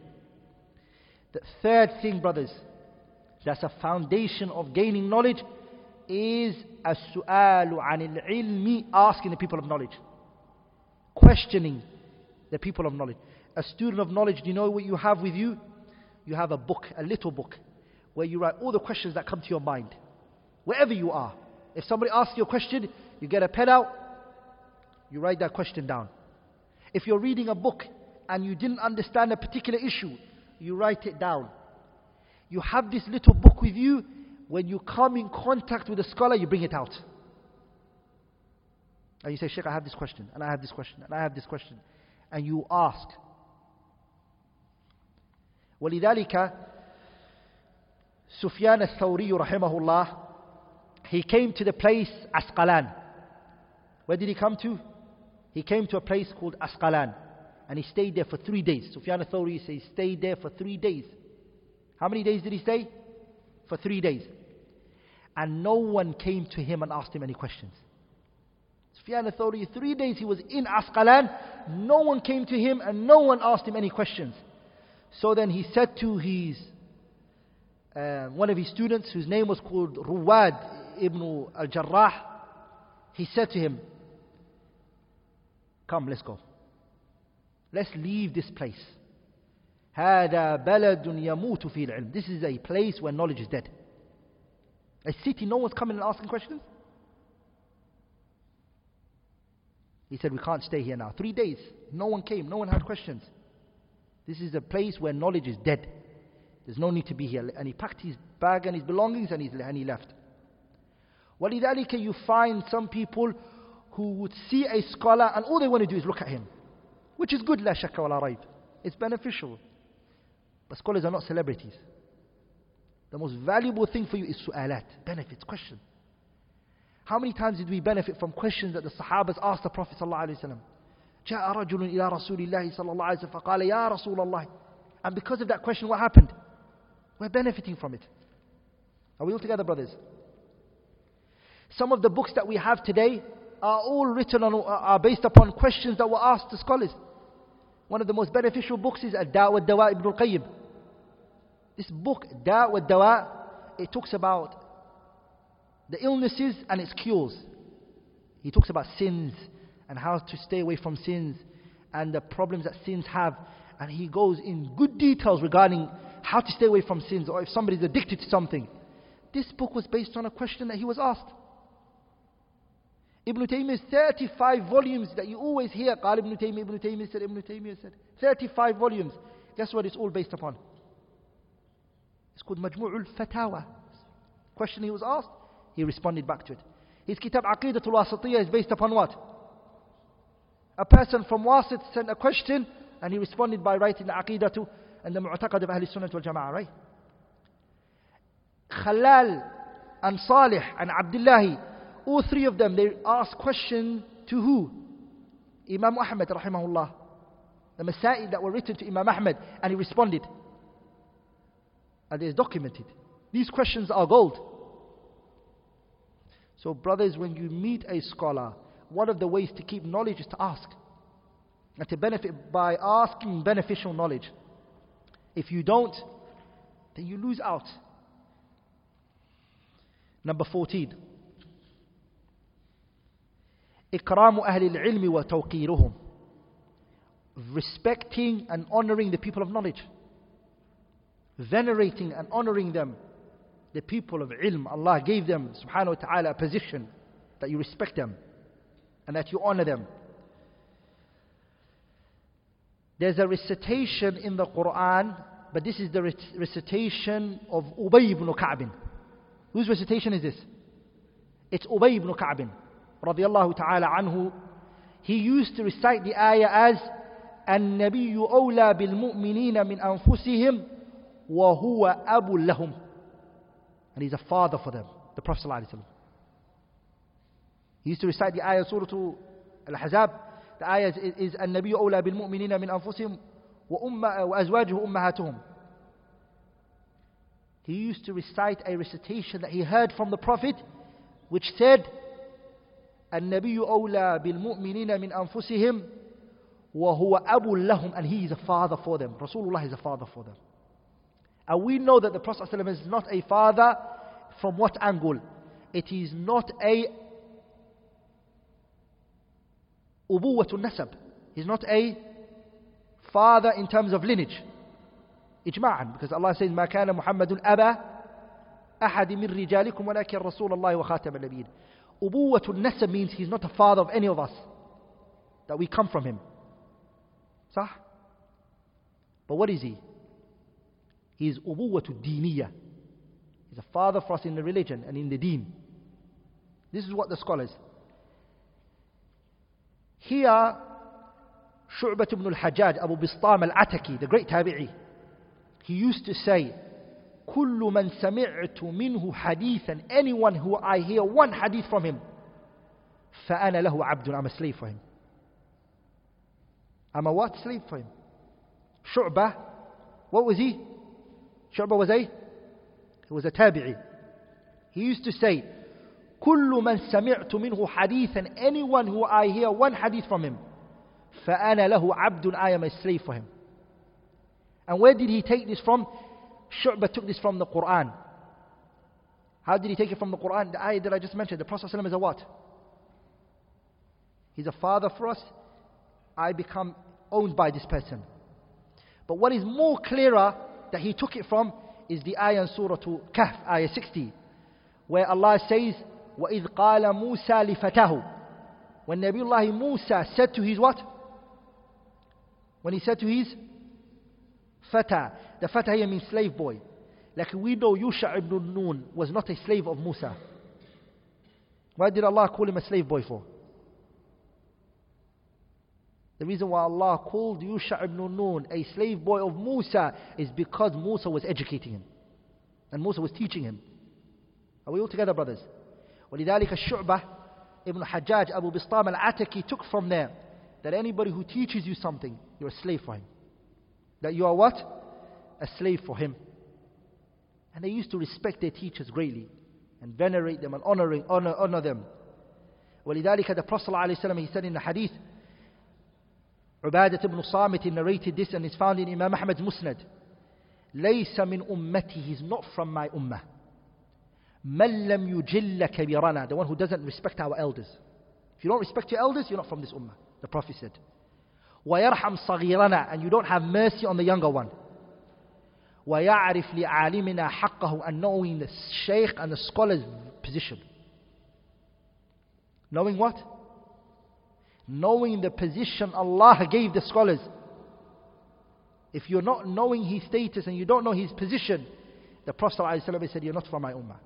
The third thing, brothers, that's a foundation of gaining knowledge is as-su'alu anil ilmi, asking the people of knowledge. Questioning the people of knowledge. A student of knowledge, do you know what you have with you? You have a book, a little book, where you write all the questions that come to your mind. Wherever you are. If somebody asks you a question, you get a pen out, you write that question down. If you're reading a book and you didn't understand a particular issue, you write it down. You have this little book with you. When you come in contact with a scholar, you bring it out. And you say, Sheikh, I have this question, and I have this question, and I have this question. And you ask. ولذلك سفيان الثوري رحمه الله he came to the place Asqalan. Where did he come to? He came to a place called Asqalan. And he stayed there for three days. Sufyan al-Thawri says he stayed there for three days. How many days did he stay? For three days. And no one came to him and asked him any questions. Sufyan al-Thawri, three days he was in Asqalan. No one came to him and no one asked him any questions. So then he said to his, uh, one of his students, whose name was called Ruwad ibn al-Jarrah, he said to him, Come, let's go. Let's leave this place. هذا بلد يموت فيه العلم. This is a place where knowledge is dead. A city, no one's coming and asking questions. He said, We can't stay here now. Three days, no one came, no one had questions. This is a place where knowledge is dead. There's no need to be here. And he packed his bag and his belongings and, and he left. ولذلك you find some people who would see a scholar and all they want to do is look at him. Which is good, لا شك ولا ريب. It's beneficial. But scholars are not celebrities. The most valuable thing for you is su'alat, benefits, questions. How many times did we benefit from questions that the Sahabas asked the Prophet صلى الله عليه وسلم? جاء رجل إلى رسول الله صلى الله عليه وسلم فقال يا رسول الله And because of that question, what happened? We're benefiting from it. Are we all together, brothers? Some of the books that we have today are all written on, uh, are based upon questions that were asked to scholars. One of the most beneficial books is Ad-Da' wa Dawa Ibn al-Qayyim. This book, Da' wa Dawa, it talks about the illnesses and its cures. He talks about sins and how to stay away from sins and the problems that sins have. And he goes in good details regarding how to stay away from sins or if somebody's addicted to something. This book was based on a question that he was asked. Ibn Taymiyyah's 35 volumes that you always hear, Qal Ibn Taymiyyah, Ibn Taymiyyah said, Ibn Taymiyyah said, 35 volumes. Guess what it's all based upon? It's called Majmu'ul Fatawa. Question he was asked, he responded back to it. His kitab Aqidatul Wasatiyah is based upon what? A person from Wasit sent a question and he responded by writing the Aqidatu and the Mu'taqad of Ahl Sunnah wal Jama'ah, right? Khalal and Salih and Abdullahi all three of them, they asked question to who? Imam Ahmad rahimahullah. The Masail that were written to Imam Ahmad and he responded. And it is documented. These questions are gold. So brothers, when you meet a scholar, one of the ways to keep knowledge is to ask. And to benefit by asking beneficial knowledge. If you don't, then you lose out. Number 14. إكرام أهل العلم وتوقيرهم respecting and honoring the people of knowledge venerating and honoring them the people of ilm Allah gave them subhanahu wa ta'ala a position that you respect them and that you honor them there's a recitation in the Quran but this is the recitation of Ubay ibn Ka'b whose recitation is this it's Ubay ibn Ka'b radiallahu ta'ala anhu, he used to recite the ayah as, النبي أولى بالمؤمنين من أنفسهم وهو أب لهم and he's a father for them the Prophet صلى الله he used to recite the ayah Surah Al-Ahzab the ayah is, is النبي أولى بالمؤمنين من أنفسهم وأم وأزواجه أمهاتهم he used to recite a recitation that he heard from the Prophet which said النبي أولى بالمؤمنين من أنفسهم وهو أبو لهم and he is a father for them. Rasulullah is a father for them. And we know that the Prophet ﷺ is not a father from what angle? It is not a أبوة النسب. He's not a father in terms of lineage. إجماعا because Allah says ما كان محمد أبا أحد من رجالكم ولكن رسول الله وخاتم النبيين Ubuwatul Nasab means he's not a father of any of us. That we come from him. Sah? But what is he? He is Ubuwatul Diniya. He's a father for us in the religion and in the deen. This is what the scholars. Here, Shu'bat ibn al-Hajjaj, Abu Bistam al-Ataki, the great tabi'i, he used to say, كل من سمعت منه حديثا anyone who I hear one hadith from him فأنا له عبد I'm a slave for him I'm a what slave for him شعبة what was he شعبة was a he was a tabi'i he used to say كل من سمعت منه حديثا anyone who I hear one hadith from him فأنا له عبد I am a slave for him and where did he take this from Shu'bah took this from the Quran. How did he take it from the Quran? The ayah that I just mentioned. The Prophet ﷺ is a what? He's a father for us. I become owned by this person. But what is more clearer that he took it from is the ayah in Surah Kahf, ayah 60, where Allah says, وَإِذْ قَالَ مُوسَى لِفَتَهُ When Nabiullah Musa said to his what? When he said to his Fata. The Fata here means slave boy. Like we know Yusha ibn Nun was not a slave of Musa. Why did Allah call him a slave boy for? The reason why Allah called Yusha ibn Nun a slave boy of Musa is because Musa was educating him. And Musa was teaching him. Are we all together, brothers? ولذلك الشعبة Ibn Hajjaj Abu Bistam al-Ataki took from there that anybody who teaches you something, you're a slave for him. That you are what? A slave for him. And they used to respect their teachers greatly and venerate them and honoring, honor, honor them. ولذلك the Prophet ﷺ, he said in the hadith, Ubadat ibn Samit narrated this and it's found in Imam Ahmad's Musnad. ليس من أمتي, he's not from my ummah. من لم يجل كبيرنا, the one who doesn't respect our elders. If you don't respect your elders, you're not from this ummah. The Prophet said. ويرحم صغيرنا and you don't have mercy on the younger one ويعرف لعالمنا حقه and knowing the sheikh and the scholar's position knowing what knowing the position Allah gave the scholars if you're not knowing his status and you don't know his position the Prophet ﷺ said you're not from my ummah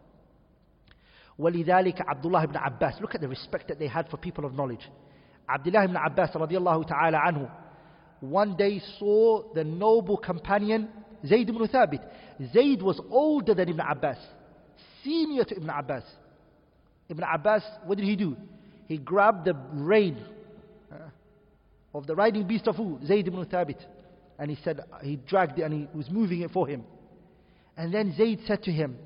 ولذلك عبد الله بن عباس look at the respect that they had for people of knowledge Abdullah ibn Abbas radiallahu ta'ala anhu one day saw the noble companion Zayd ibn Thabit. Zayd was older than Ibn Abbas, senior to Ibn Abbas. Ibn Abbas, what did he do? He grabbed the rein uh, of the riding beast of who? Zayd ibn Thabit. And he said, he dragged it and he was moving it for him. And then Zayd said to him,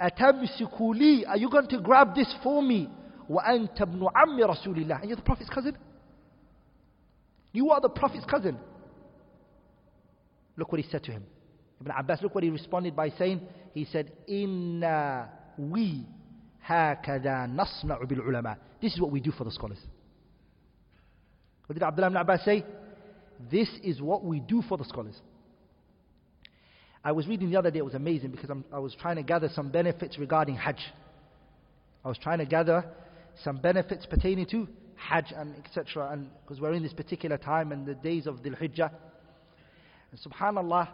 أتمسك لي Are you going to grab this for me? وأنت ابن عم رسول الله And you're the Prophet's cousin? You are the Prophet's cousin. Look what he said to him. Ibn Abbas, look what he responded by saying. He said, Inna we hakada nasna'u bil ulama. This is what we do for the scholars. What did Abdullah ibn Abbas say? This is what we do for the scholars. I was reading the other day, it was amazing because I'm, i was trying to gather some benefits regarding Hajj. I was trying to gather some benefits pertaining to Hajj and etc. And because we're in this particular time and the days of the Hijjah and subhanallah,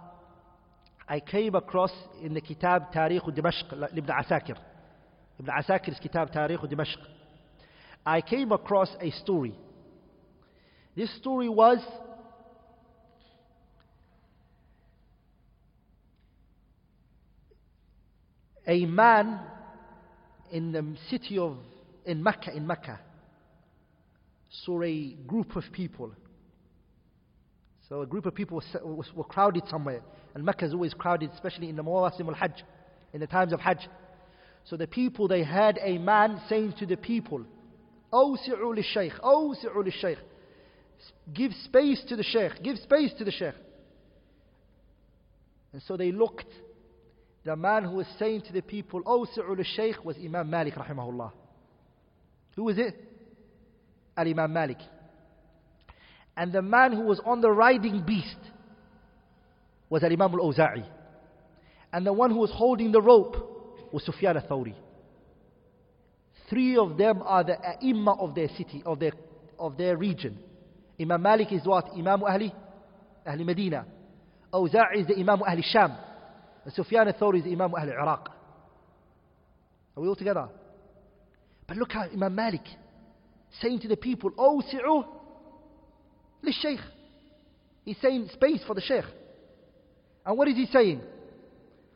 I came across in the Kitab Tarikh Dimashq, Ibn Asakir. Ibn Asakir's Kitab Tarikh Dimashq. I came across a story. This story was a man in the city of in Mecca in Mecca saw a group of people So a group of people were, were crowded somewhere. And Mecca is always crowded, especially in the Mawasim al-Hajj, in the times of Hajj. So the people, they heard a man saying to the people, أوسعوا للشيخ أوسعوا للشيخ Give space to the Shaykh, give space to the Shaykh. And so they looked. The man who was saying to the people, أوسعوا للشيخ was Imam Malik rahimahullah. Who was it? Al-Imam Malik. And the man who was on the riding beast was Al Imam al Awza'i. And the one who was holding the rope was Sufyan al Thawri. Three of them are the A'imma of their city, of their, of their region. Imam Malik is what? Imam Ahli? Ahli Medina. Awza'i is the Imam Ahli Sham. And Sufyan al Thawri is the Imam Ahli Iraq. Are we all together? But look at Imam Malik saying to the people, Oh, si'u للشيخ He's saying space for the sheikh. And what is he saying?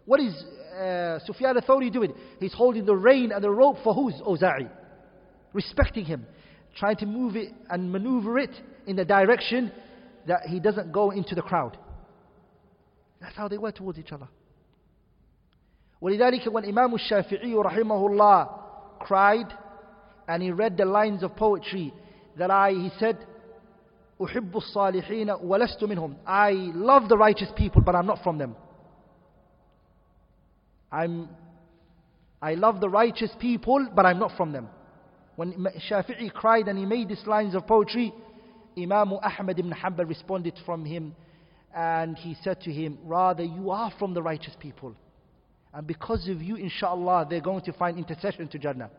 What is uh, Sufyan al-Thawri doing? He's holding the rein and the rope for who's Awza'i? Respecting him. Trying to move it and maneuver it in the direction that he doesn't go into the crowd. That's how they were towards each other. ولذلك when Imam al-Shafi'i rahimahullah cried and he read the lines of poetry that I, he said, أحب الصالحين ولست منهم. I love the righteous people, but I'm not from them. I'm, I love the righteous people, but I'm not from them. When Shafi'i cried and he made these lines of poetry, Imam Ahmad ibn Hanbal responded from him and he said to him, Rather, you are from the righteous people. And because of you, inshallah, they're going to find intercession to Jannah.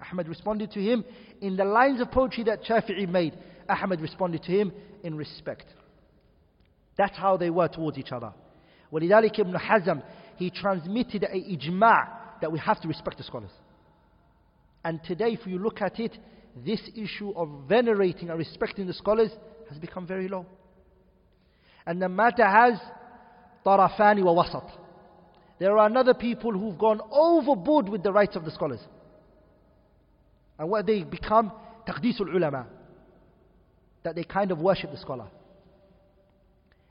Ahmad responded to him in the lines of poetry that Shafi'i made. Ahmad responded to him in respect. That's how they were towards each other. ولذلك Ibn Hazm, he transmitted a ijma' that we have to respect the scholars. And today, if you look at it, this issue of venerating and respecting the scholars has become very low. And the matter has طرفان ووسط. There are another people who've gone overboard with the rights of the scholars. And what they become? Taqdeesul ulama. That they kind of worship the scholar.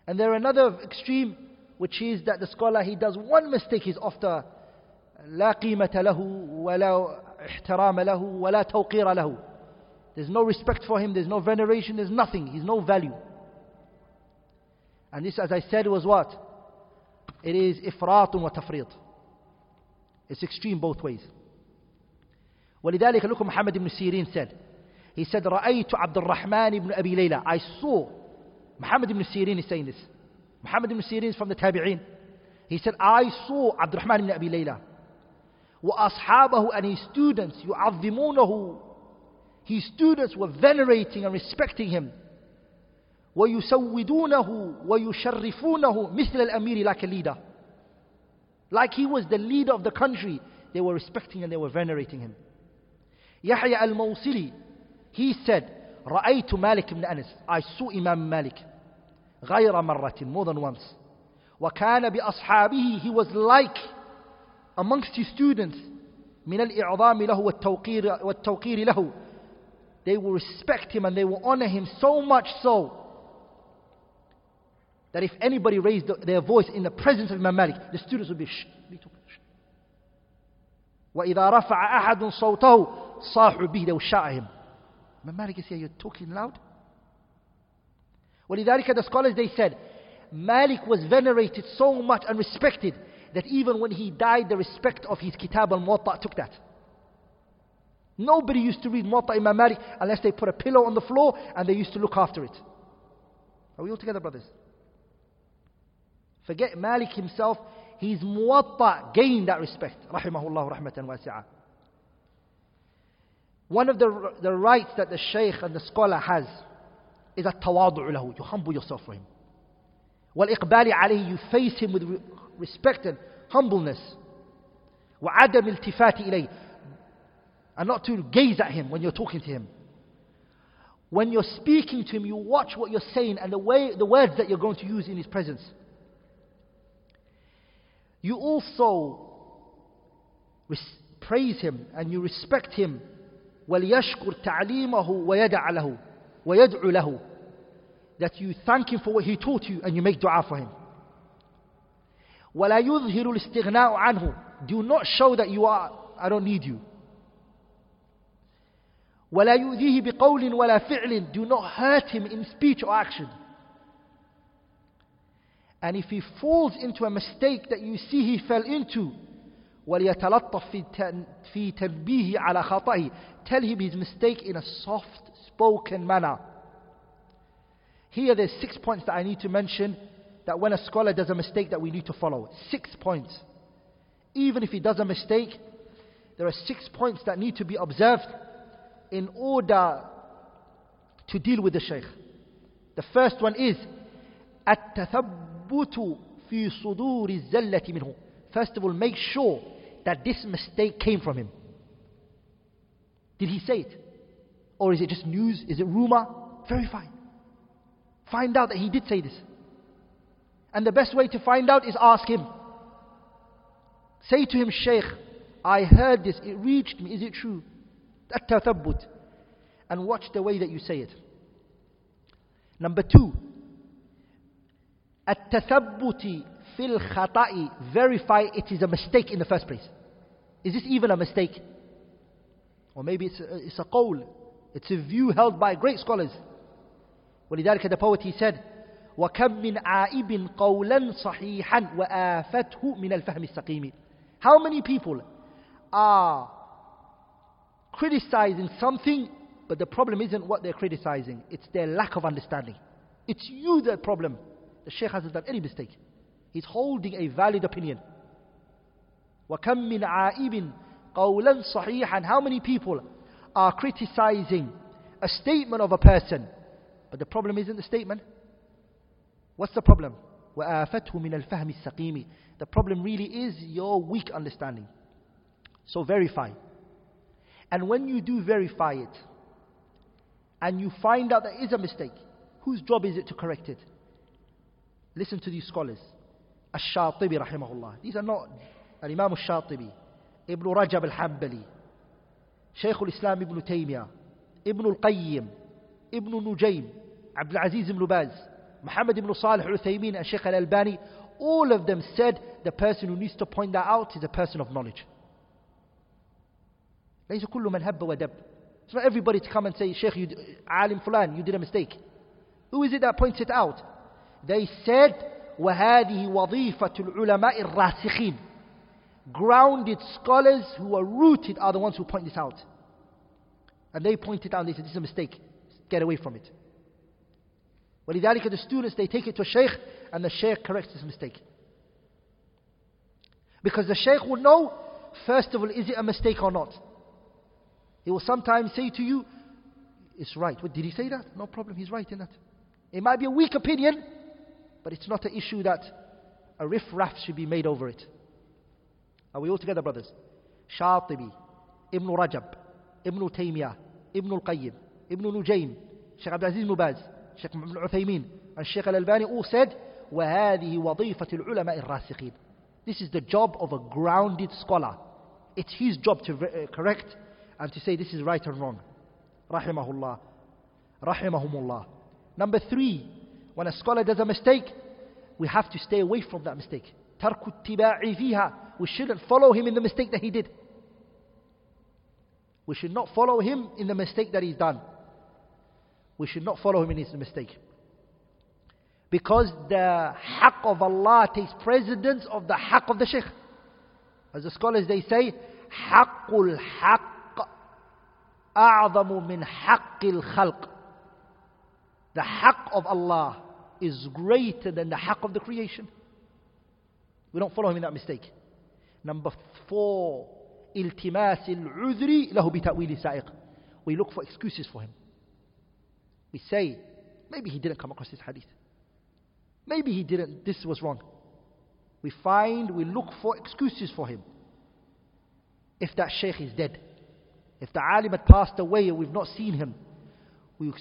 And there are another extreme, which is that the scholar, he does one mistake, he's after لا قيمة له ولا احترام له ولا توقير له. There's no respect for him, there's no veneration, there's nothing, he's no value. And this, as I said, was what? It is ifrat wa tafrid. It's extreme both ways. ولذلك لكم محمد بن سيرين said he said رأيت عبد الرحمن بن أبي ليلى I saw Muhammad ibn Sirin is saying this Muhammad ibn Sirin is from the Tabi'in he said I saw عبد الرحمن بن أبي ليلى وأصحابه and his students يعظمونه his students were venerating and respecting him ويسودونه ويشرفونه مثل الأمير like a leader like he was the leader of the country they were respecting and they were venerating him Yahya al-Mawsili, he said, رأيت مالك بن أنس I saw Imam Malik غير مرة more than once وكان بأصحابه he was like amongst his students من الإعظام له والتوقير, والتوقير له they will respect him and they will honor him so much so that if anybody raised their voice in the presence of Imam Malik the students would be shh, وإذا رفع أحد صوته صاحوا به they will shout at him Imam Malik is here you're talking loud ولذلك the scholars they said Malik was venerated so much and respected that even when he died the respect of his Kitab al-Muwatta took that Nobody used to read Muwatta Imam Malik unless they put a pillow on the floor and they used to look after it. Are we all together, brothers? Forget Malik himself, his muwatta gained that respect. Rahimahullah rahmatan wasi'ah. One of the, the rights that the shaykh and the scholar has is that tawadu lahu. You humble yourself for him. Wal iqbali alayhi, you face him with respect and humbleness. Wa adam iltifati ilayhi. And not to gaze at him when you're talking to him. When you're speaking to him, you watch what you're saying and the, way, the words that you're going to use in his presence. You also praise him and you respect him وليشكر تعليمه ويدع له ويدعو له that you thank him for what he taught you and you make dua for him. ولا يظهر الاستغناء عنه. Do not show that you are, I don't need you. ولا يؤذيه بقول ولا فعل. Do not hurt him in speech or action. And if he falls into a mistake that you see he fell into, وليتلطف في تنبيه على خطئه. Tell him his mistake in a soft spoken manner. Here there's six points that I need to mention that when a scholar does a mistake that we need to follow. Six points. Even if he does a mistake, there are six points that need to be observed in order to deal with the shaykh. The first one is التثبت في صدور الزلة منه. First of all, make sure that this mistake came from him? Did he say it? Or is it just news? Is it rumor? Verify. Find out that he did say this. And the best way to find out is ask him. Say to him, Shaykh, I heard this, it reached me, is it true? At-tathabbut. And watch the way that you say it. Number two, at-tathabbuti في الخطأ. Verify it is a mistake in the first place. Is this even a mistake? Or maybe it's a, it's a qawl. It's a view held by great scholars. ولذلك the poet he said وكم من عائب قولا صحيحا وآفته من الفهم السقيم How many people are criticizing something but the problem isn't what they're criticizing it's their lack of understanding it's you the problem the sheikh hasn't done any mistake he's holding a valid opinion وكم من عائب قولا صحيحا How many people are criticizing a statement of a person but the problem isn't the statement What's the problem? وآفته من الفهم السقيم The problem really is your weak understanding. So verify. And when you do verify it, and you find out there is a mistake, whose job is it to correct it? Listen to these scholars. Ash-Shatibi rahimahullah. These are Ash-Shatibi, Ibn Rajab al-Hanbali, Shaykh al-Islam Ibn Taymiyyah, Ibn al-Qayyim, Ibn Nujaym, Abdul Aziz ibn Baz, Muhammad ibn Salih al-Uthaymin and Sheikh al-Albani, all of them said the person who needs to point that out is a person of knowledge. ليس كل من هب ودب. It's not everybody to come and say, you, Alim Fulan, you did a mistake. Who is it that points it out? They said, وهذه وظيفة العلماء الراسخين. Grounded scholars who are rooted are the ones who point this out. And they point it out and they say, this is a mistake. Get away from it. ولذلك the students they take it to a sheikh and the sheikh corrects this mistake. Because the sheikh will know, first of all, is it a mistake or not? He will sometimes say to you, it's right. What, did he say that? No problem, he's right in that. It might be a weak opinion, but it's not an issue that a riff-raff should be made over it. Are we all together, brothers? Shatibi, Ibn Rajab, Ibn Taymiyyah, Ibn Al-Qayyim, Ibn Nujaym, Sheikh Abdul Aziz ibn Baz, Sheikh Ibn Uthaymin, and Sheikh Al-Albani all said, وَهَذِهِ وَظِيفَةُ الْعُلَمَاءِ الرَّاسِقِينَ This is the job of a grounded scholar. It's his job to uh, correct and to say this is right and wrong. Rahimahullah. Rahimahumullah. Number three, when a scholar does a mistake, we have to stay away from that mistake. ترك اتباع فيها. We shouldn't follow him in the mistake that he did. We should not follow him in the mistake that he's done. We should not follow him in his mistake. Because the haqq of Allah takes precedence of the haqq of the shaykh. As the scholars they say, حق الحق أعظم من حق الخلق. The haqq of Allah is greater than the haqq of the creation. We don't follow him in that mistake. Number four, التماس العذر له بتأويل سائق. We look for excuses for him. We say, maybe he didn't come across this hadith. Maybe he didn't, this was wrong. We find, we look for excuses for him. If that sheikh is dead, if the alim had passed away and we've not seen him, we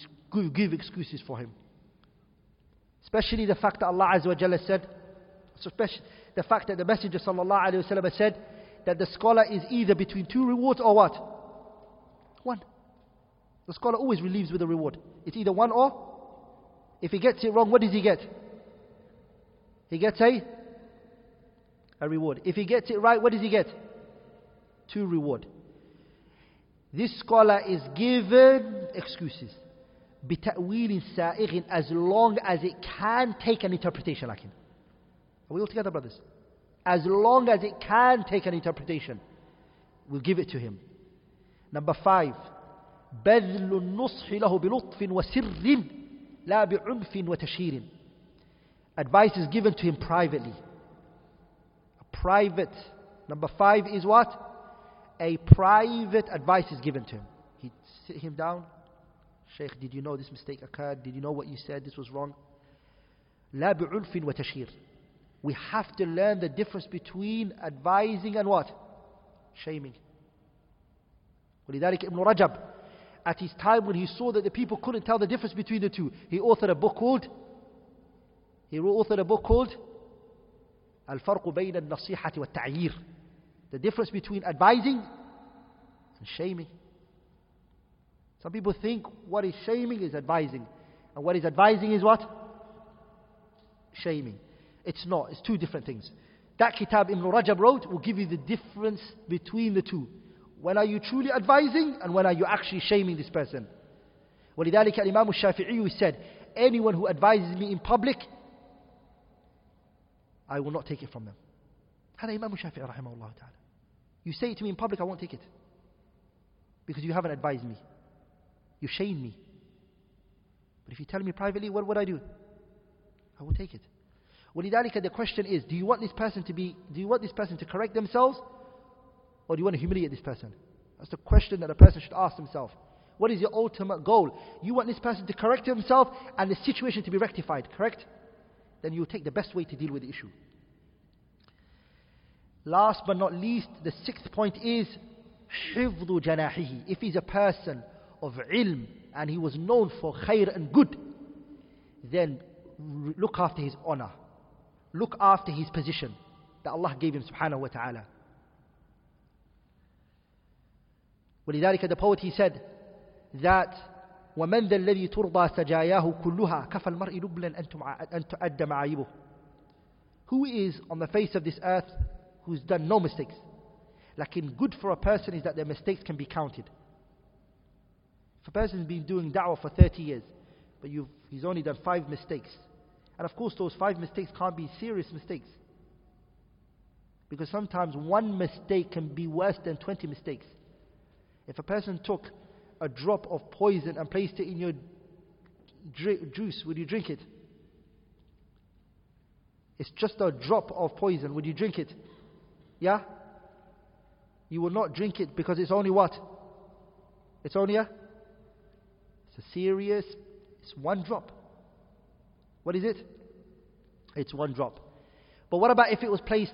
give excuses for him. Especially the fact that Allah Azza wa Jalla said, the fact that the Messenger sallallahu alayhi wa said that the scholar is either between two rewards or what? One. The scholar always relieves with a reward. It's either one or If he gets it wrong, what does he get? He gets a, a reward. If he gets it right, what does he get? Two reward. This scholar is given excuses. بتأويل سائغ as long as it can take an interpretation like him. Are we all together, brothers? As long as it can take an interpretation, we'll give it to him. Number five, بذل النصح له بلطف وسر لا بعنف وتشهير. Advice is given to him privately. A private. Number five is what? A private advice is given to him. He'd sit him down. Sheikh, did you know this mistake occurred? Did you know what you said? This was wrong. لا بعنف وتشهير. We have to learn the difference between advising and what? Shaming. ولذلك ابن رجب at his time when he saw that the people couldn't tell the difference between the two, he authored a book called he authored a book called الفرق بين النصيحة والتعيير the difference between advising and shaming. Some people think what is shaming is advising, and what is advising is what? Shaming. It's not, it's two different things. That kitab Ibn Rajab wrote will give you the difference between the two. When are you truly advising and when are you actually shaming this person? ولذلك الإمام الشافعي said, anyone who advises me in public, I will not take it from them. هذا إمام الشافعي رحمه الله تعالى. You say it to me in public, I won't take it. Because you haven't advised me. You shame me. But if you tell me privately, what would I do? I will take it. ولذلك the question is, do you want this person to be, do you want this person to correct themselves? Or do you want to humiliate this person? That's the question that a person should ask himself. What is your ultimate goal? You want this person to correct himself and the situation to be rectified, correct? Then you take the best way to deal with the issue. Last but not least, the sixth point is حفظ جناحه. If he's a person of ilm and he was known for khair and good, then look after his honor. Look after his position that Allah gave him subhanahu wa ta'ala. ولذلك the poet he said that ومن ذا الذي ترضى سجاياه كلها كفى المرء لبلا أن تؤدى معايبه Who is on the face of this earth who's done no mistakes? Like in good for a person is that their mistakes can be counted. A person's been doing da'wah for 30 years, but he's only done five mistakes, and of course those five mistakes can't be serious mistakes. Because sometimes one mistake can be worse than 20 mistakes. If a person took a drop of poison and placed it in your juice, would you drink it? It's just a drop of poison. Would you drink it? Yeah? You will not drink it because it's only what? It's only a? Serious, it's one drop. What is it? It's one drop. But what about if it was placed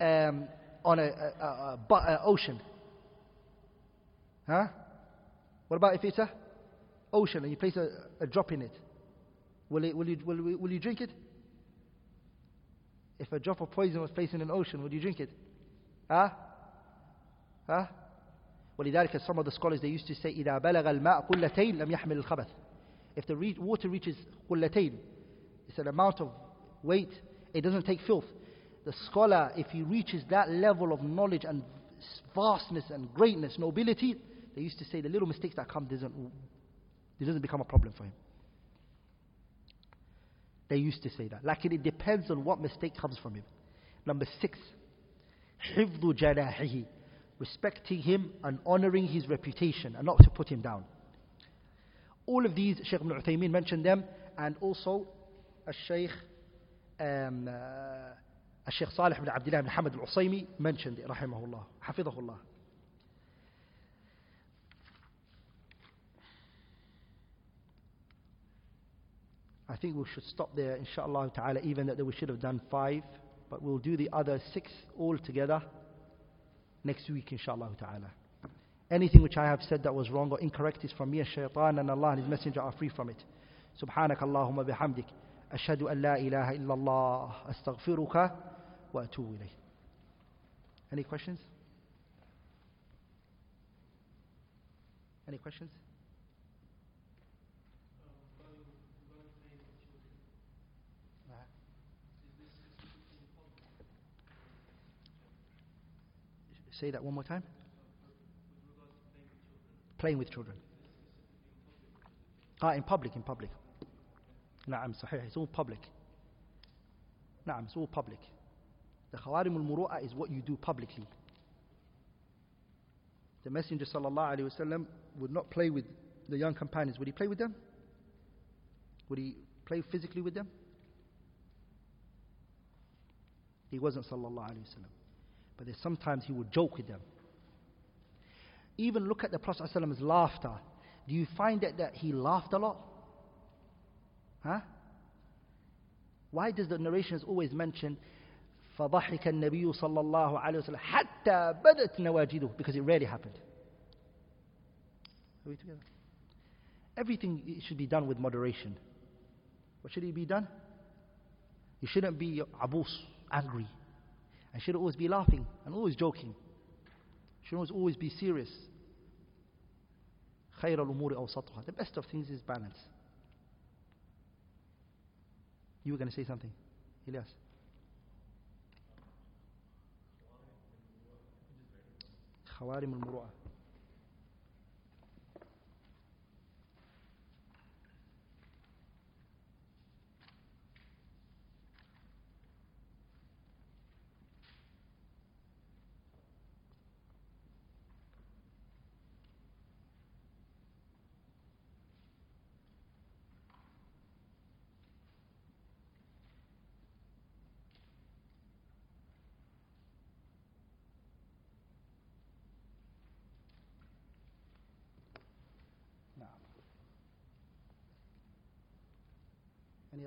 um, on a, a, a, a ocean? Huh? What about if it's a ocean and you place a, a drop in it? Will, it, will, you, will, will you drink it? If a drop of poison was placed in an ocean, would you drink it? Huh? Huh? ولذلك some of the scholars they used to say إذا بلغ الماء قلتين لم يحمل الخبث If the re- water reaches قلتين it's an amount of weight it doesn't take filth the scholar if he reaches that level of knowledge and vastness and greatness nobility they used to say the little mistakes that come doesn't, it doesn't become a problem for him. They used to say that. Like it depends on what mistake comes from him. Number six, حفظ جناحه respecting him and honoring his reputation and not to put him down. All of these, Shaykh ibn Uthaymeen mentioned them, and also Shaykh um, uh, Shaykh Salih ibn Abdullah ibn Hamad al-Usaymi mentioned it, rahimahullah, hafidhahullah. I think we should stop there, inshallah ta'ala, even that we should have done five, but we'll do the other six all together next week, inshallah ta'ala. Anything which I have said that was wrong or incorrect is from me, shaitan, and Allah and His Messenger are free from it. سبحانك اللهم بحمدك أشهد أن لا إله إلا الله أستغفرك وأتوب إليه. Any questions? Any questions? Say that one more time. With playing with children. Ah, in public, in public. Na'am, sahih. It's all public. Na'am, it's all public. The khawarim al-muru'ah is what you do publicly. The Messenger sallallahu alaihi wasallam would not play with the young companions. Would he play with them? Would he play physically with them? He wasn't sallallahu alayhi wasallam But there's sometimes he would joke with them. Even look at the Prophet ﷺ's laughter. Do you find that, that he laughed a lot? Huh? Why does the narrations always mention فضحك النبي صلى الله عليه وسلم حتى بدت نواجذه because it rarely happened. Are we together? Everything should be done with moderation. What should it be done? You shouldn't be abus, angry. And should always be laughing and always joking. Should always, always be serious. خير الأمور أوسطها. The best of things is balance. You were going to say something, Elias. خوارم المروءة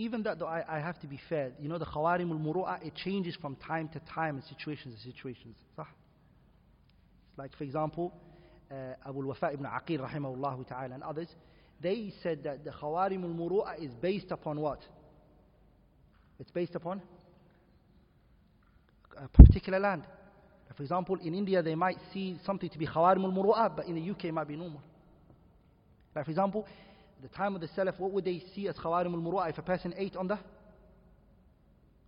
even that though I, I have to be fair, you know, the khawarim al muru'ah, it changes from time to time and situations to situations. صح? Like, for example, uh, Abu al-Wafa ibn Aqil, rahimahullah ta'ala, and others, they said that the khawarim al muru'ah is based upon what? It's based upon a particular land. For example, in India, they might see something to be khawarim al muru'ah, but in the UK, it might be normal. Like, for example, the time of the Salaf, what would they see as khawarim al-muru'ah if a person ate on the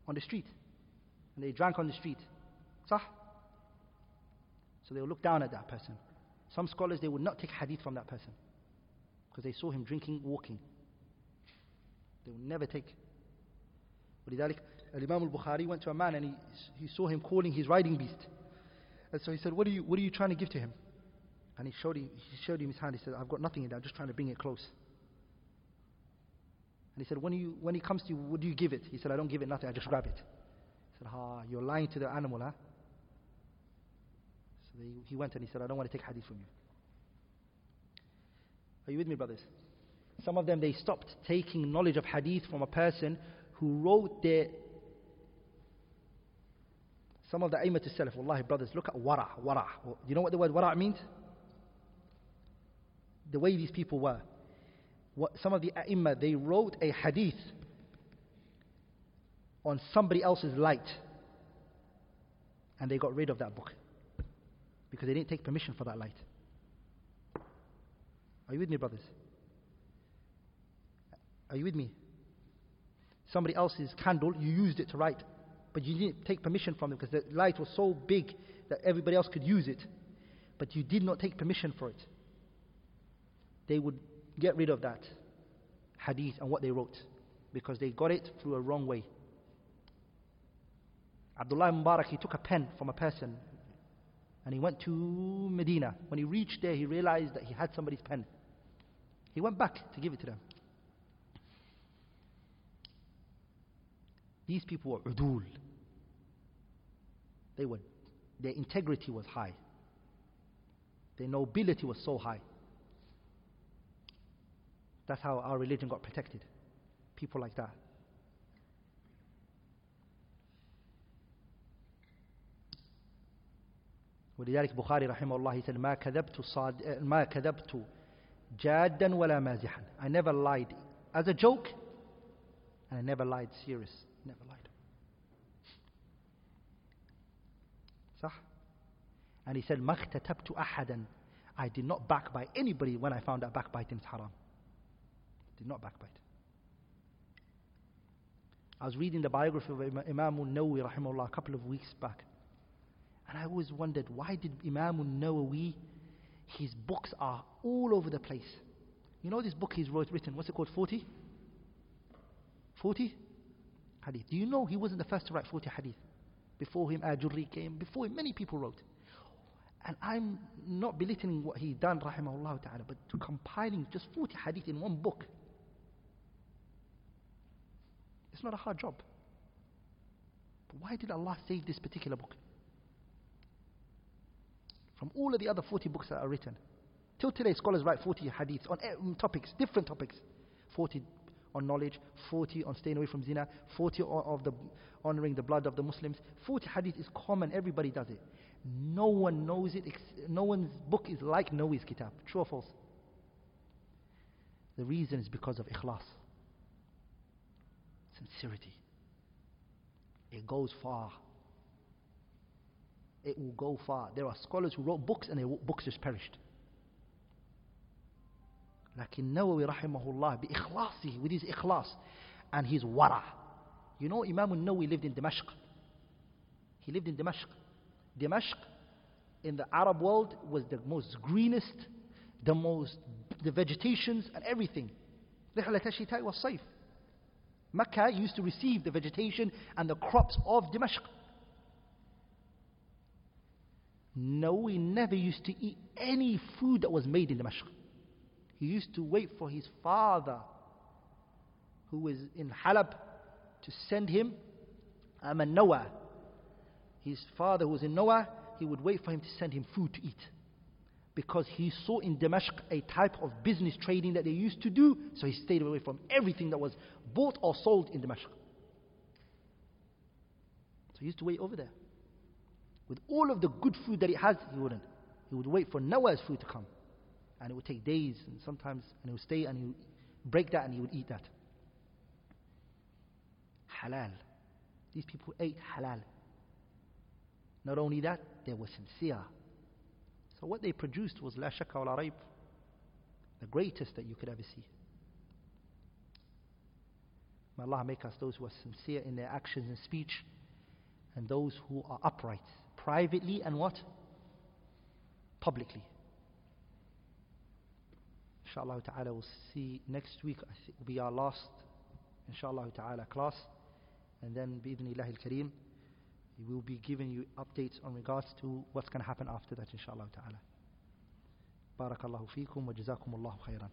on the street and they drank on the street? Sah? So they would look down at that person. Some scholars they would not take hadith from that person because they saw him drinking, walking. They would never take. ولذلك Imam al-Bukhari went to a man and he, he saw him calling his riding beast. And so he said, what are, you, what are you trying to give to him? And he showed him, he showed him his hand. He said, I've got nothing in there. I'm just trying to bring it close. And he said, when, you, when he comes to you, what do you give it? He said, I don't give it nothing. I just grab it. He said, ah, you're lying to the animal, huh? So they, he went and he said, I don't want to take hadith from you. Are you with me, brothers? Some of them, they stopped taking knowledge of hadith from a person who wrote their some of the Aymat Salaf, wallahi brothers, look at wara, wara. Do you know what the word wara means? the way these people were. What, some of the ai they wrote a hadith on somebody else's light. And they got rid of that book. Because they didn't take permission for that light. Are you with me, brothers? Are you with me? Somebody else's candle, you used it to write, but you didn't take permission from them because the light was so big that everybody else could use it. But you did not take permission for it they would get rid of that hadith and what they wrote because they got it through a wrong way. Abdullah Mubarak, he took a pen from a person and he went to Medina. When he reached there, he realized that he had somebody's pen. He went back to give it to them. These people were udul. They were, their integrity was high. Their nobility was so high. That's how our religion got protected. People like that. ولذلك بخاري رحمه الله he said ما كذبت صاد ما كذبت جادا ولا مازحا I never lied as a joke and I never lied serious never lied صح and he said ما اختتبت أحدا I did not backbite anybody when I found out backbiting is haram did not backbite. I was reading the biography of Imam al-Nawawi rahimahullah a couple of weeks back. And I always wondered why did Imam al-Nawawi his books are all over the place? You know this book he's wrote written what's it called 40 40 hadith. Do you know he wasn't the first to write 40 hadith? Before him Ajurri came before him many people wrote. And I'm not belittling what he done rahimahullah ta'ala but to compiling just 40 hadith in one book it's not a hard job. But why did Allah save this particular book? From all of the other 40 books that are written. Till today, scholars write 40 hadiths on eh, mm, topics, different topics. 40 on knowledge, 40 on staying away from zina, 40 of the honoring the blood of the Muslims. 40 hadith is common, everybody does it. No one knows it, no one's book is like Nawawi's kitab. True or false? The reason is because of ikhlas sincerity. It goes far. It will go far. There are scholars who wrote books and their books just perished. لكن نووي رحمه الله بإخلاصه with his ikhlas and his wara. You know Imam al-Nawawi lived in Damascus. He lived in Damascus. Damascus in the Arab world was the most greenest, the most, the vegetations and everything. رحلة الشتاء والصيف Mecca used to receive the vegetation and the crops of Damascus. No, he never used to eat any food that was made in Damascus. He used to wait for his father, who was in Halab, to send him Aman Nawa. His father, who was in Nawa, he would wait for him to send him food to eat because he saw in Damascus a type of business trading that they used to do, so he stayed away from everything that was bought or sold in Damascus. So he used to wait over there. With all of the good food that he has, he wouldn't. He would wait for Nawa's food to come. And it would take days, and sometimes, and he would stay and he would break that and he would eat that. Halal. These people ate halal. Not only that, they were sincere. So what they produced was la shakka wa la the greatest that you could ever see. May Allah make us those who are sincere in their actions and speech and those who are upright, privately and what? Publicly. Inshallah ta'ala we'll see next week I think will be our last inshallah ta'ala class and then bi'idhnillah al-kareem we will be giving you updates on regards to what's going to happen after that, inshallah ta'ala. بارك الله فيكم وجزاكم الله خيرا